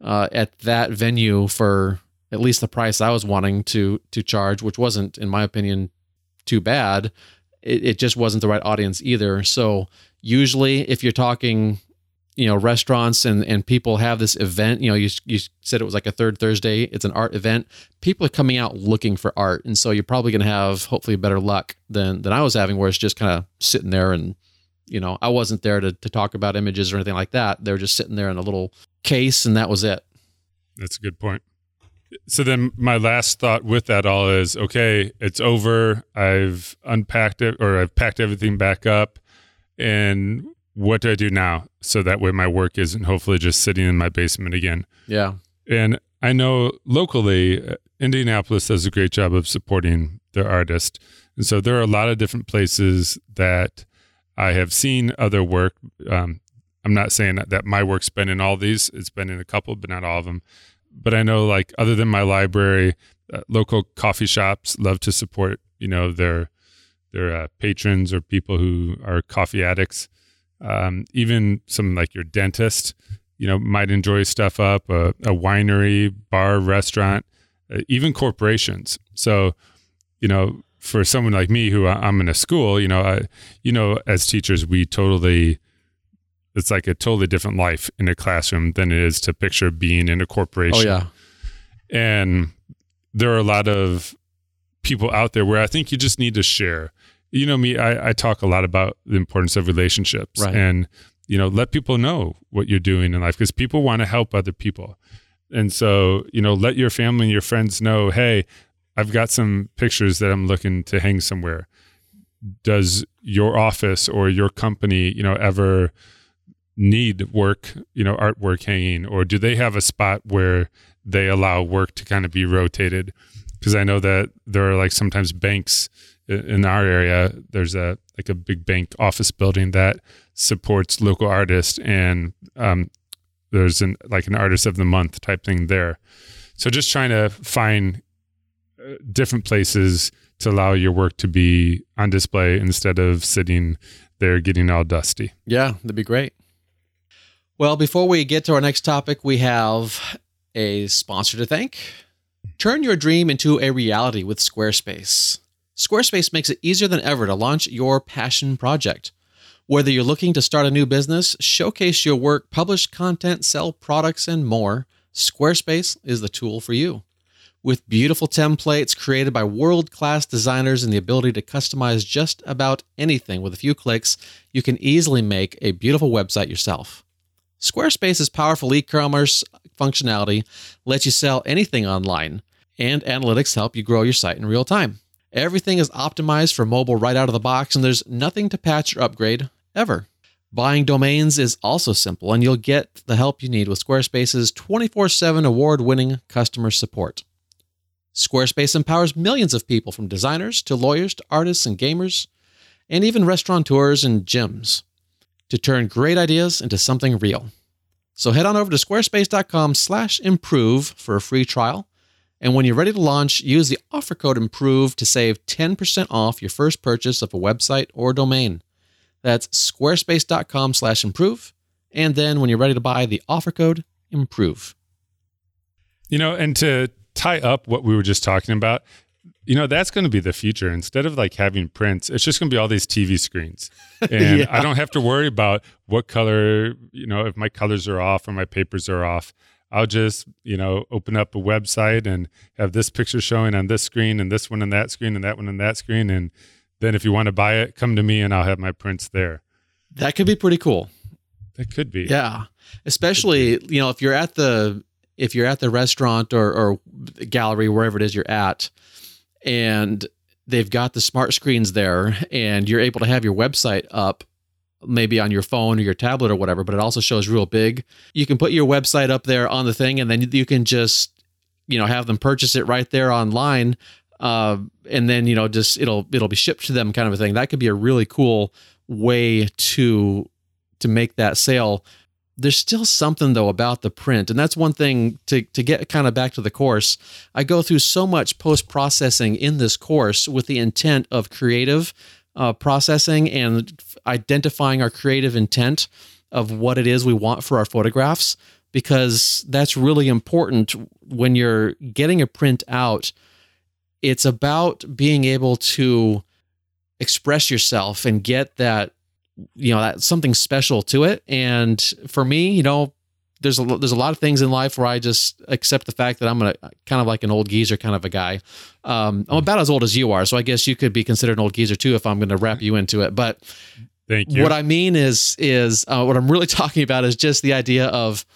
uh, at that venue for at least the price I was wanting to to charge, which wasn't, in my opinion, too bad. It, it just wasn't the right audience either. So usually, if you're talking you know restaurants and and people have this event you know you you said it was like a third thursday it's an art event people are coming out looking for art and so you're probably going to have hopefully better luck than than i was having where it's just kind of sitting there and you know i wasn't there to, to talk about images or anything like that they were just sitting there in a little case and that was it That's a good point. So then my last thought with that all is okay, it's over. I've unpacked it or I've packed everything back up. And what do I do now? So that way my work isn't hopefully just sitting in my basement again. yeah And I know locally, uh, Indianapolis does a great job of supporting their artist. And so there are a lot of different places that I have seen other work. Um, I'm not saying that, that my work's been in all these, it's been in a couple, but not all of them. But I know, like, other than my library, uh, local coffee shops love to support, you know, their their uh, patrons or people who are coffee addicts. Um, even some like your dentist, you know, might enjoy stuff up, a, a winery, bar, restaurant, uh, even corporations. So, you know, for someone like me who I- I'm in a school, you know, I, you know, as teachers, we totally, it's like a totally different life in a classroom than it is to picture being in a corporation. oh yeah And there are a lot of people out there where I think you just need to share. You know me, I, I talk a lot about the importance of relationships Right. and, you know, let people know what you're doing in life because people want to help other people. And so, you know, let your family and your friends know, hey, I've got some pictures that I'm looking to hang somewhere. Does your office or your company, you know, ever need work, you know, artwork hanging, or do they have a spot where they allow work to kind of be rotated? Because I know that there are like sometimes banks in our area. There's a like a big bank office building that supports local artists, and um, there's an like an artist of the month type thing there. So just trying to find uh, different places to allow your work to be on display instead of sitting there getting all dusty. Yeah, that'd be great. Well, before we get to our next topic, we have a sponsor to thank. Turn your dream into a reality with Squarespace. Squarespace makes it easier than ever to launch your passion project. Whether you're looking to start a new business, showcase your work, publish content, sell products, and more, Squarespace is the tool for you. With beautiful templates created by world class designers and the ability to customize just about anything with a few clicks, you can easily make a beautiful website yourself. Squarespace's powerful e commerce functionality lets you sell anything online, and analytics help you grow your site in real time. Everything is optimized for mobile right out of the box, and there's nothing to patch or upgrade ever. Buying domains is also simple, and you'll get the help you need with Squarespace's 24 7 award winning customer support. Squarespace empowers millions of people from designers to lawyers to artists and gamers, and even restaurateurs and gyms to turn great ideas into something real. So head on over to squarespace.com slash improve for a free trial And when you're ready to launch, use the offer code IMPROVE to save 10% off your first purchase of a website or domain. That's squarespace.com slash improve. And then when you're ready to buy, the offer code IMPROVE. You know, and to tie up what we were just talking about, you know, that's going to be the future. Instead of like having prints, it's just going to be all these TV screens. And Yeah. I don't have to worry about what color, you know, if my colors are off or my papers are off. I'll just, you know, open up a website and have this picture showing on this screen and this one on that screen and that one on that screen. And then if you want to buy it, come to me and I'll have my prints there. That could be pretty cool. That could be. Yeah. Especially, you know, if you're at the if you're at the restaurant or or gallery wherever it is you're at and they've got the smart screens there and you're able to have your website up maybe on your phone or your tablet or whatever, but it also shows real big. You can put your website up there on the thing and then you can just you know have them purchase it right there online uh, and then you know just it'll it'll be shipped to them kind of a thing. That could be a really cool way to to make that sale there's still something though about the print. And that's one thing to, to get kind of back to the course. I go through so much post processing in this course with the intent of creative uh, processing and identifying our creative intent of what it is we want for our photographs because that's really important when you're getting a print out. It's about being able to express yourself and get that you know that something special to it and for me you know there's a there's a lot of things in life where I just accept the fact that I'm a kind of like an old geezer kind of a guy. Um, I'm about as old as you are, so I guess you could be considered an old geezer too if I'm going to wrap you into it. But Thank you. what I mean is is uh, what I'm really talking about is just the idea of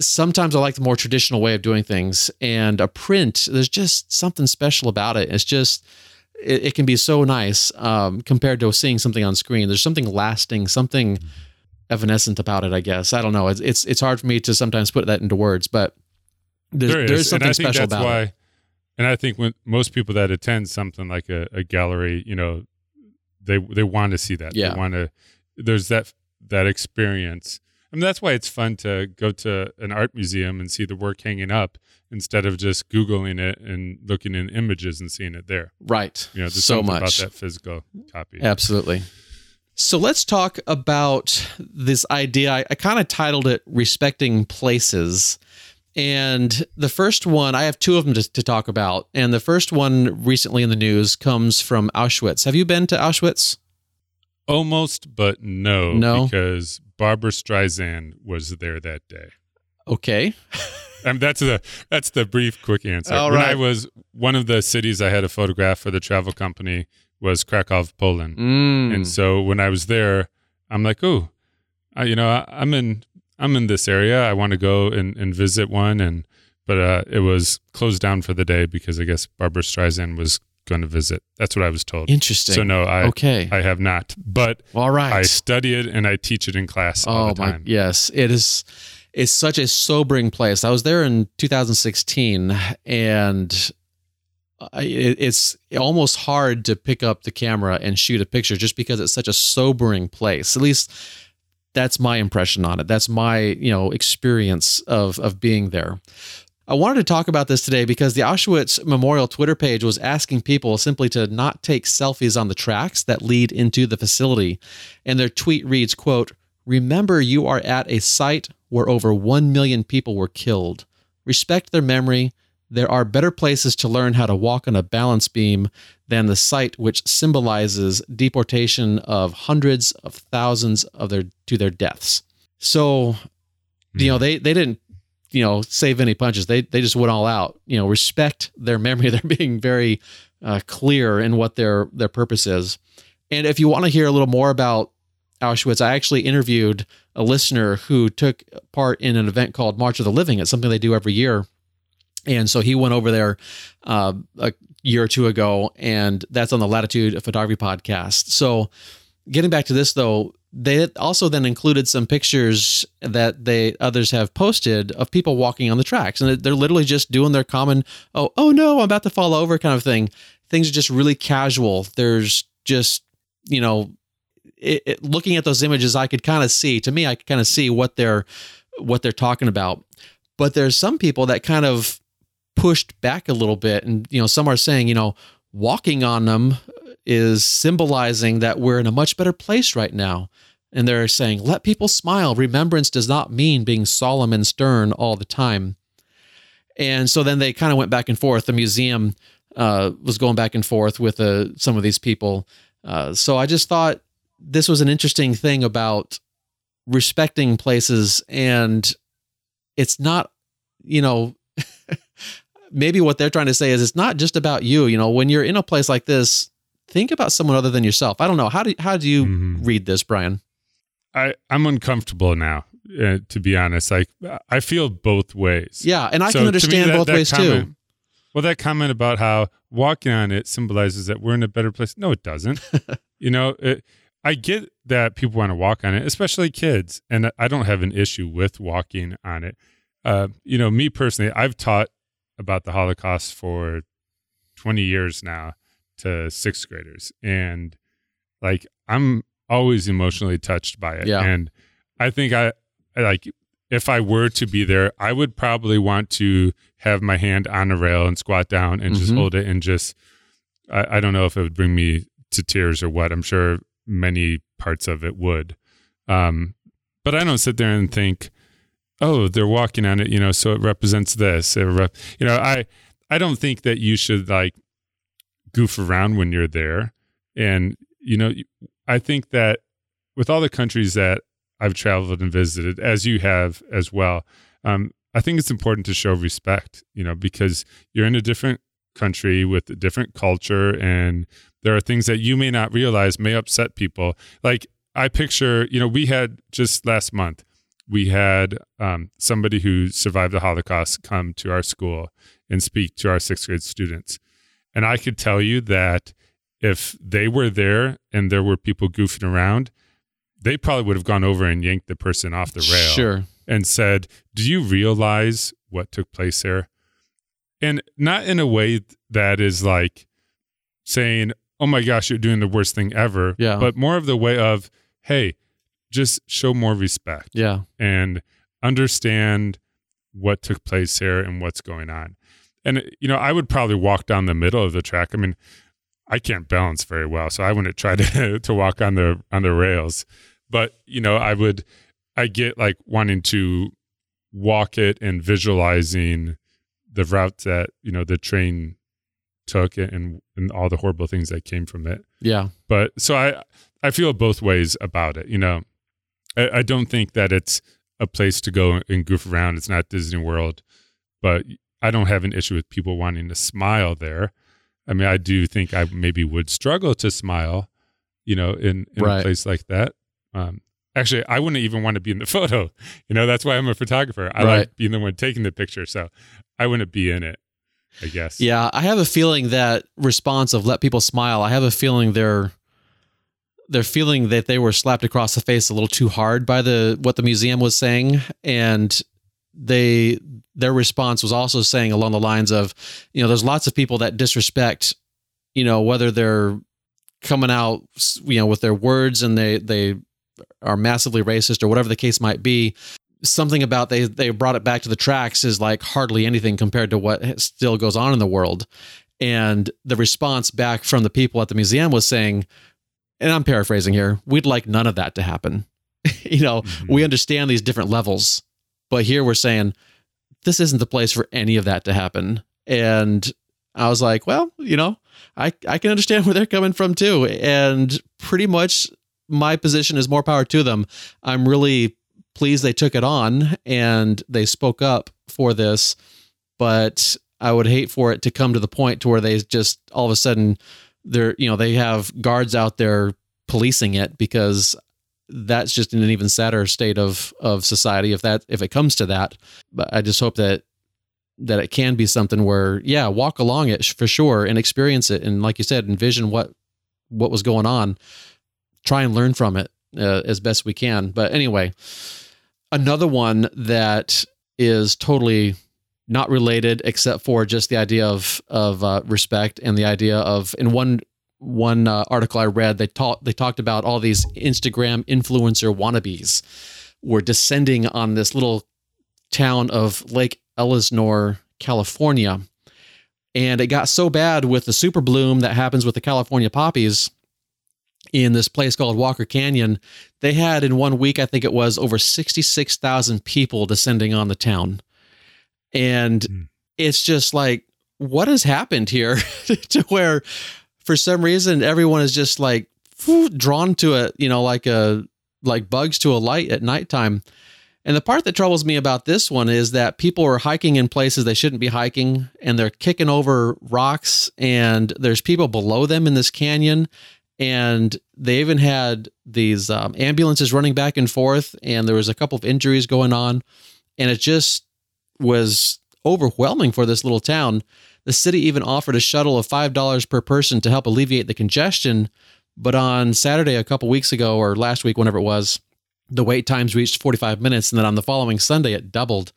sometimes I like the more traditional way of doing things, and a print. There's just something special about it. It's just it, it can be so nice um, compared to seeing something on screen. There's something lasting, something evanescent about it. I guess I don't know. It's it's, it's hard for me to sometimes put that into words, but there's, There is. there's something and I think special that's about why, it. And I think when most people that attend something like a, a gallery, you know, they they want to see that. Yeah. They want to. There's that that experience. I mean, that's why it's fun to go to an art museum and see the work hanging up instead of just googling it and looking in images and seeing it there. Right. You know, there's so much. about that physical copy. Absolutely. So let's talk about this idea. I, I kind of titled it Respecting Places. And the first one, I have two of them to, to talk about. And the first one recently in the news comes from Auschwitz. Have you been to Auschwitz? Almost, but no, No? because Barbra Streisand was there that day. Okay. I mean, that's the that's the brief, quick answer. All when right. I was one of the cities I had a photograph for the travel company was Krakow, Poland, Mm. and so when I was there, I'm like, oh, you know, I, I'm in I'm in this area. I want to go and, and visit one, and but uh, it was closed down for the day because I guess Barbra Streisand was going to visit. That's what I was told. Interesting. So no, I okay. I have not, but All right. I study it and I teach it in class all Oh the my time. yes, it is. It's such a sobering place. I was there in 2016, and I- it's almost hard to pick up the camera and shoot a picture just because it's such a sobering place. At least that's my impression on it. That's my you know experience of of being there. I wanted to talk about this today because the Auschwitz Memorial Twitter page was asking people simply to not take selfies on the tracks that lead into the facility. And their tweet reads, quote, Remember you are at a site where over 1 million people were killed. Respect their memory. There are better places to learn how to walk on a balance beam than the site which symbolizes deportation of hundreds of thousands of their to their deaths. So, you know, hmm. they they didn't you know save any punches. They they just went all out. You know, respect their memory. They're being very uh, clear in what their their purpose is. And if you want to hear a little more about Auschwitz, I actually interviewed a listener who took part in an event called March of the Living. It's something they do every year. And so he went over there uh, a year or two ago, and that's on the Latitude of Photography podcast. So, getting back to this though, they also then included some pictures that they others have posted of people walking on the tracks, and they're literally just doing their common "oh oh no, I'm about to fall over" kind of thing. Things are just really casual. There's just you know it, it, looking at those images, I could kind of see. To me, I could kind of see what they're what they're talking about. But there's some people that kind of pushed back a little bit. And, you know, some are saying, you know, walking on them is symbolizing that we're in a much better place right now. And they're saying, let people smile. Remembrance does not mean being solemn and stern all the time. And so then they kind of went back and forth. The museum uh, was going back and forth with uh, some of these people. Uh, so I just thought this was an interesting thing about respecting places. And it's not, you know, maybe what they're trying to say is it's not just about you. You know, when you're in a place like this, think about someone other than yourself. I don't know. How do, how do you mm-hmm. read this, Brian? I, I'm uncomfortable now. Uh, to be honest, like I feel both ways. Yeah, and I so can understand that, both that ways comment, too. Well, that comment about how walking on it symbolizes that we're in a better place. No, it doesn't. you know, it, I get that people want to walk on it, especially kids, and I don't have an issue with walking on it. Uh, you know, me personally, I've taught about the Holocaust for 20 years now to sixth graders, and like I'm always emotionally touched by it. Yeah. And I think I like if I were to be there, I would probably want to have my hand on a rail and squat down and mm-hmm. just hold it and just I, I, don't know if it would bring me to tears or what. I'm sure many parts of it would. Um, but I don't sit there and think, oh, they're walking on it, you know, so it represents this. It rep-. You know, I I don't think that you should like goof around when you're there. And, you know, I think that with all the countries that I've traveled and visited, as you have as well, um, I think it's important to show respect, you know, because you're in a different country with a different culture and there are things that you may not realize may upset people. Like I picture, you know, we had just last month, we had um, somebody who survived the Holocaust come to our school and speak to our sixth grade students. And I could tell you that if they were there and there were people goofing around, they probably would have gone over and yanked the person off the rail. Sure. And said, Do you realize what took place there? And not in a way that is like saying, Oh my gosh, you're doing the worst thing ever. Yeah. But more of the way of, Hey, just show more respect. Yeah. And understand what took place here and what's going on. And, you know, I would probably walk down the middle of the track. I mean, I can't balance very well, so I wouldn't try to to walk on the on the rails. But you know, I would I get like wanting to walk it and visualizing the route that you know the train took and and all the horrible things that came from it. Yeah. But so I I feel both ways about it. You know, I, I don't think that it's a place to go and goof around. It's not Disney World, but I don't have an issue with people wanting to smile there. I mean, I do think I maybe would struggle to smile, you know, in, in right. a place like that. Um, actually, I wouldn't even want to be in the photo. You know, that's why I'm a photographer. I right. like being the one taking the picture. So I wouldn't be in it, I guess. Yeah. I have a feeling that response of let people smile, I have a feeling they're they're feeling that they were slapped across the face a little too hard by the what the museum was saying and they their response was also saying along the lines of, you know, there's lots of people that disrespect, you know, whether they're coming out, you know, with their words and they they are massively racist or whatever the case might be. Something about they they brought it back to the tracks is like hardly anything compared to what still goes on in the world. And the response back from the people at the museum was saying, and I'm paraphrasing here, we'd like none of that to happen. you know, mm-hmm. we understand these different levels, but here we're saying this isn't the place for any of that to happen. And I was like, well, you know, I, I can understand where they're coming from too. And pretty much my position is more power to them. I'm really pleased they took it on and they spoke up for this, but I would hate for it to come to the point to where they just all of a sudden they're, you know, they have guards out there policing it because that's just in an even sadder state of of society if that if it comes to that. But I just hope that that it can be something where yeah, walk along it for sure and experience it and like you said, envision what what was going on. Try and learn from it uh, as best we can. But anyway, another one that is totally not related except for just the idea of of uh, respect and the idea of in one one uh, article I read, they talked they talked about all these Instagram influencer wannabes were descending on this little town of Lake Elsinore, California. And it got so bad with the super bloom that happens with the California poppies in this place called Walker Canyon. They had in one week, I think it was over 66,000 people descending on the town. And mm. it's just like, what has happened here to where for some reason everyone is just like drawn to it, you know, like a like bugs to a light at nighttime. And the part that troubles me about this one is that people are hiking in places they shouldn't be hiking and they're kicking over rocks and there's people below them in this canyon and they even had these um, ambulances running back and forth and there was a couple of injuries going on and it just was overwhelming for this little town the city even offered a shuttle of $5 per person to help alleviate the congestion but on saturday a couple weeks ago or last week whenever it was the wait times reached 45 minutes and then on the following sunday it doubled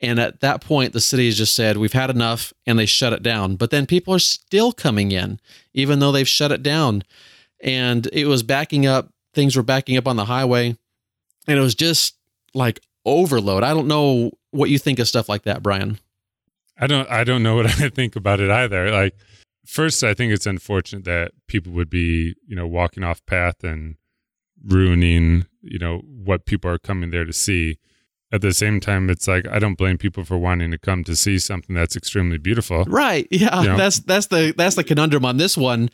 and at that point the city has just said we've had enough and they shut it down but then people are still coming in even though they've shut it down and it was backing up. Things were backing up on the highway, and it was just like overload. I don't know what you think of stuff like that, Brian. I don't. I don't know what I think about it either. Like, first, I think it's unfortunate that people would be, you know, walking off path and ruining, you know, what people are coming there to see. At the same time, it's like I don't blame people for wanting to come to see something that's extremely beautiful. Right. Yeah. You know? That's that's the that's the conundrum on this one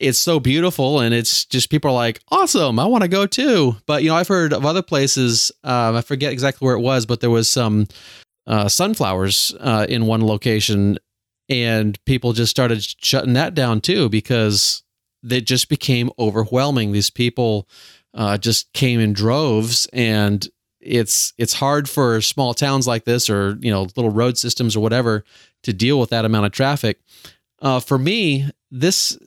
it's so beautiful and it's just people are like awesome i want to go too but you know i've heard of other places um, i forget exactly where it was but there was some uh, sunflowers uh, in one location and people just started shutting that down too because it just became overwhelming these people uh, just came in droves and it's it's hard for small towns like this or you know little road systems or whatever to deal with that amount of traffic uh, for me this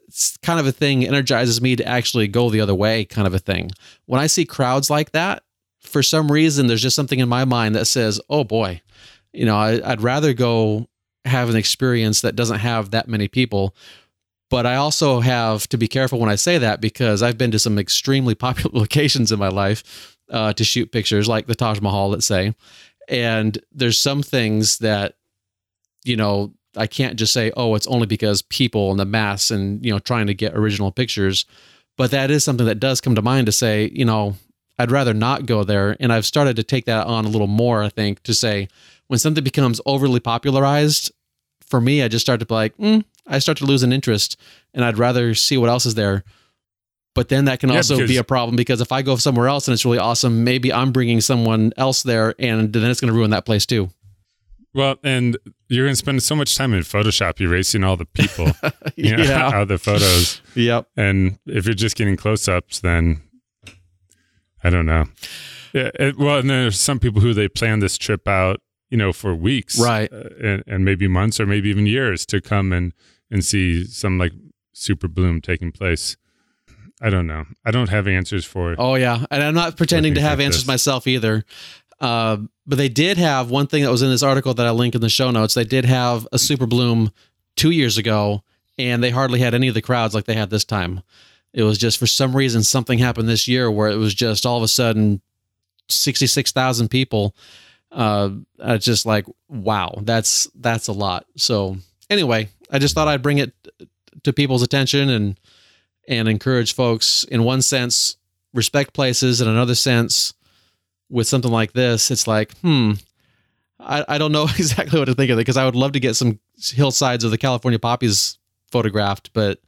kind of a thing energizes me to actually go the other way, kind of a thing. When I see crowds like that, for some reason, there's just something in my mind that says, oh boy, you know, I, would rather go have an experience that doesn't have that many people. But I also have to be careful when I say that because I've been to some extremely popular locations in my life uh, to shoot pictures, like the Taj Mahal, let's say. And there's some things that, you know, I can't just say, oh, it's only because people and the mass and, you know, trying to get original pictures. But that is something that does come to mind to say, you know, I'd rather not go there. And I've started to take that on a little more, I think, to say when something becomes overly popularized, for me, I just start to be like, mm, I start to lose an interest and I'd rather see what else is there. But then that can yeah, also be a problem because if I go somewhere else and it's really awesome, maybe I'm bringing someone else there and then it's going to ruin that place too. Well, and you're going to spend so much time in Photoshop erasing all the people you know, yeah. out of the photos. Yep. And if you're just getting close ups, then I don't know. Yeah. It, well, and there's some people who they plan this trip out, you know, for weeks, right, uh, and, and maybe months or maybe even years to come and and see some like super bloom taking place. I don't know. I don't have answers for. It. Oh yeah, and I'm not pretending to have like answers this. myself either. Uh, but they did have one thing that was in this article that I link in the show notes. They did have a super bloom two years ago, and they hardly had any of the crowds like they had this time. It was just for some reason something happened this year where it was just all of a sudden sixty six thousand people. Uh, just like wow, that's that's a lot. So anyway, I just thought I'd bring it to people's attention and and encourage folks in one sense respect places in another sense with something like this, it's like, hmm, I, I don't know exactly what to think of it because I would love to get some hillsides of the California poppies photographed, but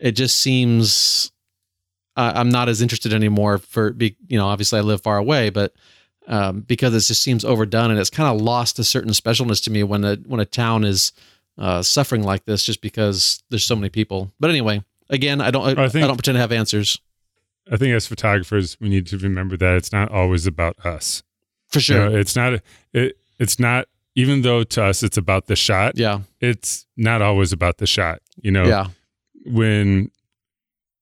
it just seems uh, I'm not as interested anymore. For you know, obviously I live far away, but um, because it just seems overdone and it's kind of lost a certain specialness to me when a when a town is uh, suffering like this just because there's so many people. But anyway, again, I don't I, I, think, I don't pretend to have answers. I think as photographers, we need to remember that it's not always about us. For sure, you know, it's not. It it's not. Even though to us it's about the shot. Yeah, it's not always about the shot. You know. Yeah. When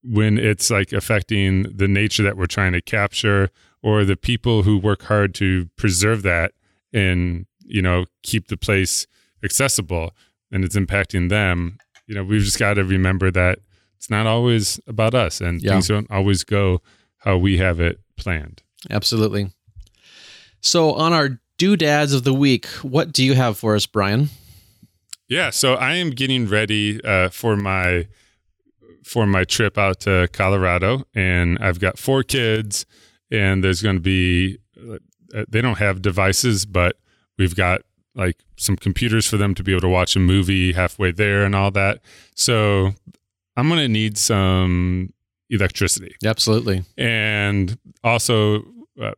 when it's like affecting the nature that we're trying to capture or the people who work hard to preserve that and you know keep the place accessible and it's impacting them you know we've just got to remember that it's not always about us and yeah. things don't always go how we have it planned. Absolutely. So on our doodads of the week. What do you have for us, Brian? Yeah, so I am getting ready uh, for my for my trip out to Colorado, and I've got four kids, and there's going to be uh, they don't have devices, but we've got like some computers for them to be able to watch a movie halfway there and all that. So I'm going to need some electricity. Absolutely. And also uh,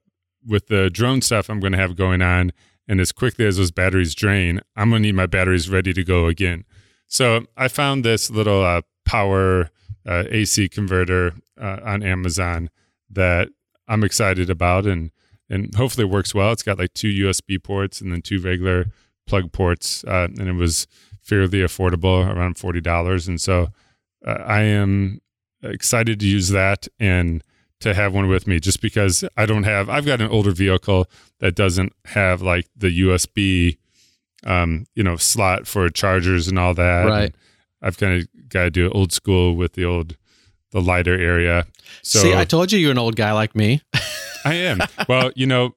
with the drone stuff I'm going to have going on, and as quickly as those batteries drain, I'm going to need my batteries ready to go again. So I found this little uh, power uh, AC converter uh, on Amazon that I'm excited about, and and hopefully it works well. It's got like two USB ports and then two regular plug ports, uh, and it was fairly affordable, around forty dollars. And so uh, I am excited to use that and to have one with me, just because I don't have. I've got an older vehicle that doesn't have like the USB, um, you know, slot for chargers and all that. Right. And I've kind of got to do it old school with the old, the lighter area. So See, I told you you're an old guy like me. I am. Well, you know,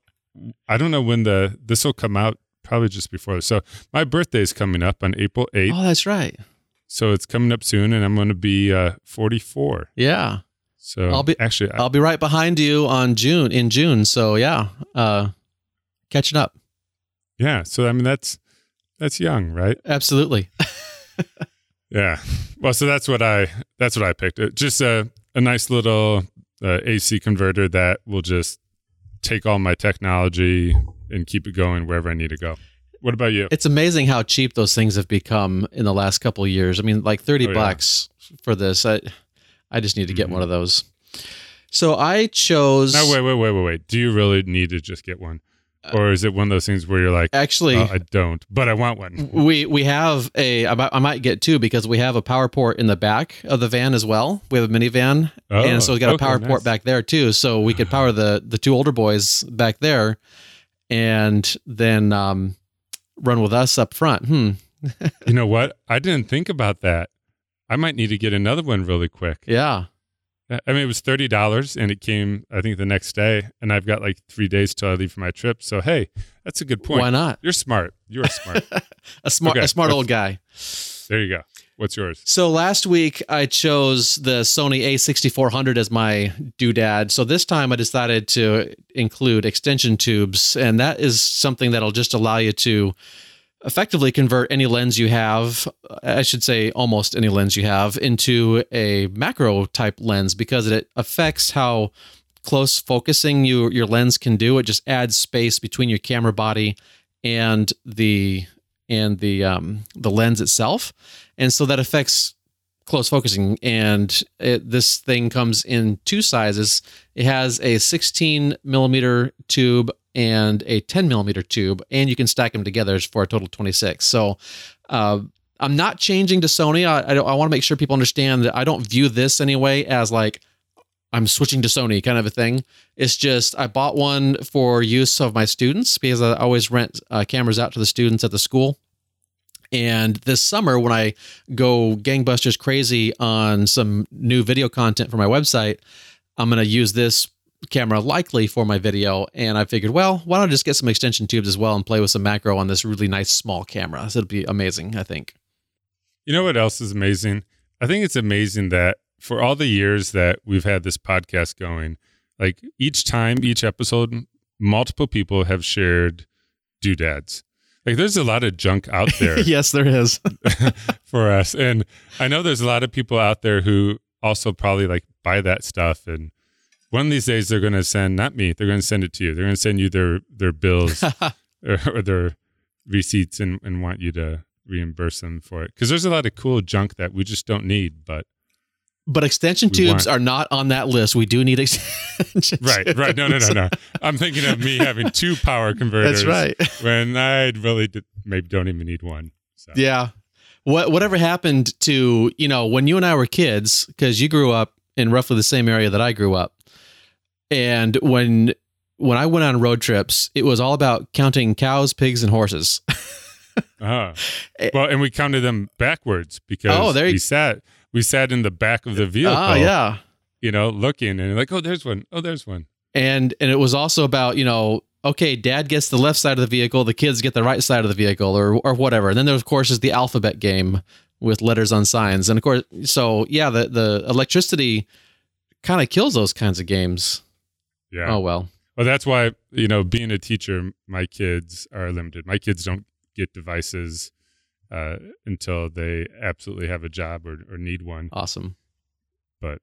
I don't know when the this will come out. Probably just before. So my birthday is coming up on April eighth. Oh, that's right. So it's coming up soon, and I'm going to be uh, 44. Yeah. So I'll be- actually. I, I'll be right behind you on June in June. So yeah, uh, catching up. yeah. So I mean, that's that's young, right? Absolutely. Yeah. Well, so that's what I that's what I picked. It just a a nice little uh, AC converter that will just take all my technology and keep it going wherever I need to go. What about you? It's amazing how cheap those things have become in the last couple of years. I mean, like 30 Oh, yeah. bucks for this. I I just need to get Mhm. one of those. So I chose No, wait, wait, wait, wait, wait. Do you really need to just get one, or is it one of those things where you're like, actually oh, I don't, but I want one? we we have a I might- get two because we have a power port in the back of the van as well. We have a minivan Oh, and so we got a power nice. port back there too. So we could power the the two older boys back there, and then um, run with us up front. Hmm. You know what? I didn't think about that. I might need to get another one really quick. Yeah. I mean, it was thirty dollars, and it came, I think, the next day, and I've got like three days till I leave for my trip. So, hey, that's a good point. Why not? You're smart. You're smart. A smart Okay, a smart old guy. there you go. What's yours? So last week I chose the Sony A6400 as my doodad. So this time I decided to include extension tubes, and that is something that'll just allow you to effectively convert any lens you have, I should say almost any lens you have, into a macro type lens because it affects how close focusing you your lens can do. It just adds space between your camera body and the and the um, the lens itself, and so that affects close focusing. And it, this thing comes in two sizes. It has a 16 millimeter tube and a 10 millimeter tube, and you can stack them together for a total of 26. So. Uh, I'm not changing to Sony. I, I, I want to make sure people understand that I don't view this anyway as like I'm switching to Sony kind of a thing. It's just I bought one for use of my students because I always rent uh, cameras out to the students at the school. And this summer, when I go gangbusters crazy on some new video content for my website, I'm going to use this camera likely for my video. And I figured, well, why don't I just get some extension tubes as well and play with some macro on this really nice small camera? So it'll be amazing, I think. You know what else is amazing? I think it's amazing that for all the years that we've had this podcast going, like each time, each episode, multiple people have shared doodads. Like there's a lot of junk out there yes, there is. for us. And I know there's a lot of people out there who also probably like buy that stuff and one of these days they're going to send not me, they're going to send it to you. They're going to send you their their bills or, or their receipts and, and want you to reimburse them for it because there's a lot of cool junk that we just don't need but But extension tubes want- are not on that list. We do need extension right right no no no tubes. no i'm thinking of me having two power converters That's right. when i really did, maybe don't even need one so Yeah. What whatever happened to, you know, when you and I were kids, because you grew up in roughly the same area that I grew up. And when when I went on road trips, it was all about counting cows, pigs, and horses. uh well and we counted them backwards because Eh. Oh, there you- we sat we sat in the back of the vehicle Ah, yeah. you know looking and like oh there's one oh there's one And and it was also about, you know, okay, dad gets the left side of the vehicle, the kids get the right side of the vehicle, or or whatever. And then there, of course, is the alphabet game with letters on signs. And of course, so yeah, the the electricity kind of kills those kinds of games. Yeah. Oh well. Well, that's why you know, being a teacher, my kids are limited. My kids don't get devices uh, until they absolutely have a job or, or need one. Awesome. But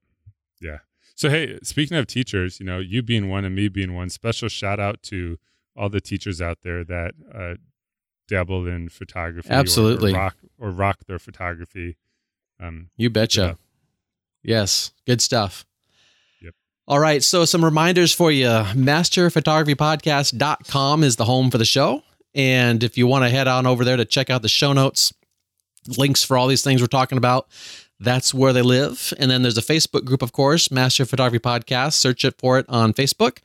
yeah. So hey, speaking of teachers, you know, you being one and me being one, special shout out to all the teachers out there that uh, dabble in photography, or- Absolutely. or, rock or rock their photography. Um, You betcha. Yeah. Yes, good stuff. All right, so some reminders for you. Masterphotographypodcast.com is the home for the show. And if you want to head on over there to check out the show notes, links for all these things we're talking about, that's where they live. And then there's a Facebook group, of course, Master Photography Podcast. Search it for it on Facebook.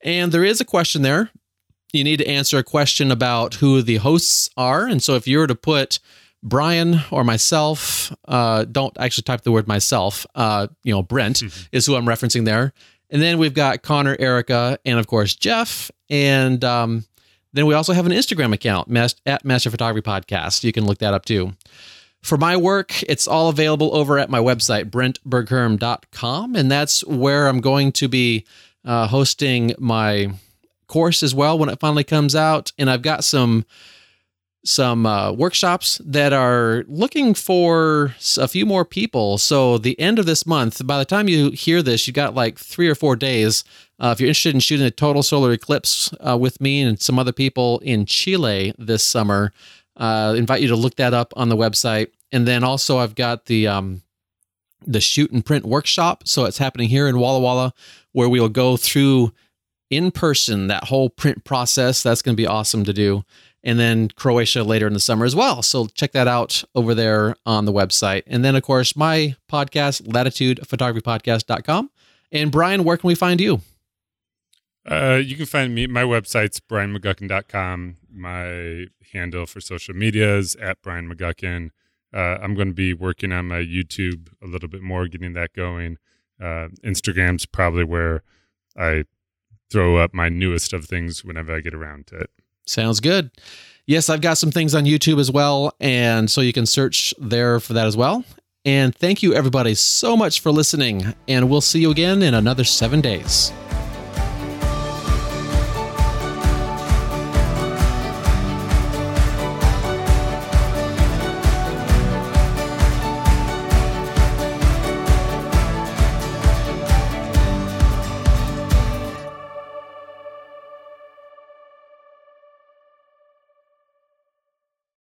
And there is a question there. You need to answer a question about who the hosts are. And so if you were to put Brian or myself, uh, don't actually type the word myself, uh, you know, Brent is who I'm referencing there. And then we've got Connor, Erica, and of course, Jeff. And um, then we also have an Instagram account at Master Photography Podcast. You can look that up too. For my work, it's all available over at my website, brentbergherm.com. And that's where I'm going to be uh, hosting my course as well when it finally comes out. And I've got some some uh, workshops that are looking for a few more people. So the end of this month, by the time you hear this, you got like three or four days. Uh, if you're interested in shooting a total solar eclipse uh, with me and some other people in Chile this summer, uh, invite you to look that up on the website. And then also I've got the um, the shoot and print workshop. So it's happening here in Walla Walla, where we will go through in person that whole print process. That's going to be awesome to do and then Croatia later in the summer as well. So check that out over there on the website. And then, of course, my podcast, latitudephotographypodcast.com. And Brian, where can we find you? Uh, you can find me. My website's brianmcguckin.com. My handle for social media is at Brian McGuckin. Uh, I'm going to be working on my YouTube a little bit more, getting that going. Uh, Instagram's probably where I throw up my newest of things whenever I get around to it. Sounds good. Yes, I've got some things on YouTube as well. And so you can search there for that as well. And thank you, everybody, so much for listening. And we'll see you again in another seven days.